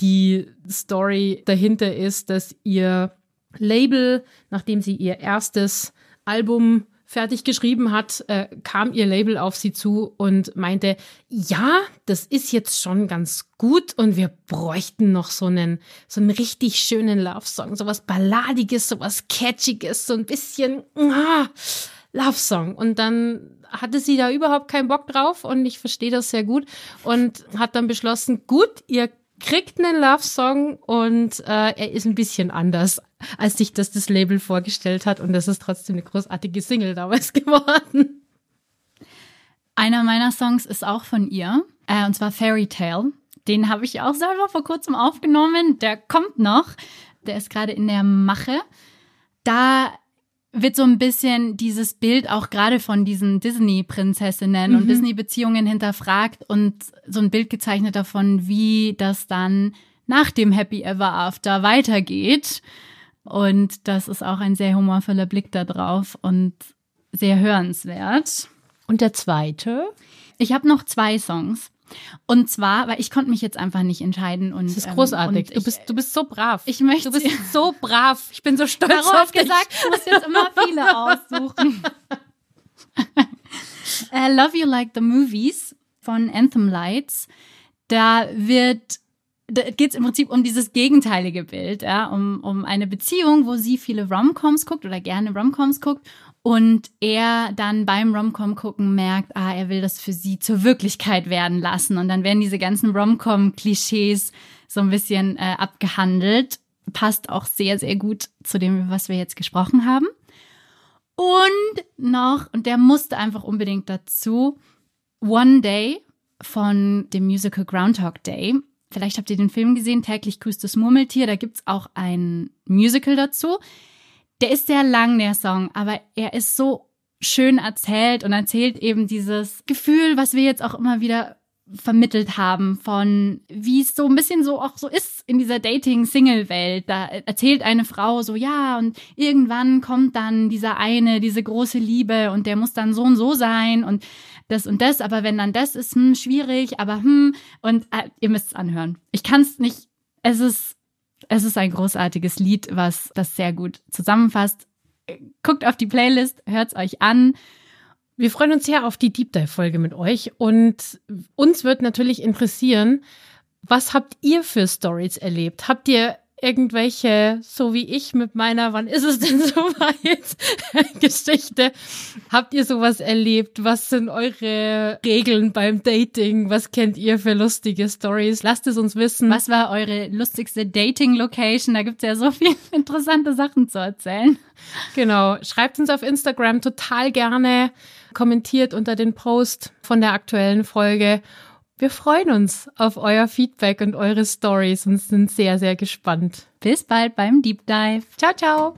Die Story dahinter ist, dass ihr Label, nachdem sie ihr erstes Album fertig geschrieben hat, äh, kam ihr Label auf sie zu und meinte, ja, das ist jetzt schon ganz gut und wir bräuchten noch so einen, so einen richtig schönen Love-Song, sowas Balladiges, sowas Catchiges, so ein bisschen ah, Love-Song. Und dann hatte sie da überhaupt keinen Bock drauf und ich verstehe das sehr gut und hat dann beschlossen, gut, ihr kriegt einen Love-Song und äh, er ist ein bisschen anders, als sich das das Label vorgestellt hat und das ist trotzdem eine großartige Single damals geworden. Einer meiner Songs ist auch von ihr, äh, und zwar Fairy Tale. Den habe ich auch selber vor kurzem aufgenommen. Der kommt noch. Der ist gerade in der Mache. Da wird so ein bisschen dieses Bild auch gerade von diesen Disney-Prinzessinnen und Disney-Beziehungen hinterfragt und so ein Bild gezeichnet davon, wie das dann nach dem Happy Ever After weitergeht. Und das ist auch ein sehr humorvoller Blick da drauf und sehr hörenswert. Und der zweite? Ich habe noch zwei Songs. Und zwar, weil ich konnte mich jetzt einfach nicht entscheiden. Und, Das ist ähm, großartig. und du, bist, du bist so brav. ich möchte du bist so brav. Ich bin so stolz Caro auf dich. gesagt, ich muss jetzt immer viele aussuchen. äh, Love You Like the Movies von Anthem Lights. Da wird da geht es im Prinzip um dieses gegenteilige Bild, ja, um, um eine Beziehung, wo sie viele Romcoms guckt oder gerne Romcoms guckt Und er dann beim Romcom gucken merkt, ah, er will das für sie zur Wirklichkeit werden lassen. Und dann werden diese ganzen Romcom-Klischees so ein bisschen äh, abgehandelt. Passt auch sehr, sehr gut zu dem, was wir jetzt gesprochen haben. Und noch, und der musste einfach unbedingt dazu, One Day von dem Musical Groundhog Day. Vielleicht habt ihr den Film gesehen, täglich grüßt das Murmeltier. Da gibt's auch ein Musical dazu. Der ist sehr lang, der Song, aber er ist so schön erzählt und erzählt eben dieses Gefühl, was wir jetzt auch immer wieder vermittelt haben von wie es so ein bisschen so auch so ist in dieser Dating-Single-Welt. Da erzählt eine Frau so, ja, und irgendwann kommt dann dieser eine, diese große Liebe und der muss dann so und so sein und das und das, aber wenn dann das ist, hm, schwierig, aber hm, und äh, ihr müsst es anhören. Ich kann es nicht, es ist, es ist ein großartiges Lied, was das sehr gut zusammenfasst. Guckt auf die Playlist, hört es euch an. Wir freuen uns sehr auf die Deep Dive-Folge mit euch und uns wird natürlich interessieren, was habt ihr für Stories erlebt? Habt ihr irgendwelche, so wie ich mit meiner, wann ist es denn soweit, Geschichte. Habt ihr sowas erlebt? Was sind eure Regeln beim Dating? Was kennt ihr für lustige Stories? Lasst es uns wissen. Was war eure lustigste Dating-Location? Da gibt's ja so viele interessante Sachen zu erzählen. Genau. Schreibt uns auf Instagram total gerne. Kommentiert unter den Post von der aktuellen Folge. Wir freuen uns auf euer Feedback und eure Stories und sind sehr, sehr gespannt. Bis bald beim Deep Dive. Ciao, ciao.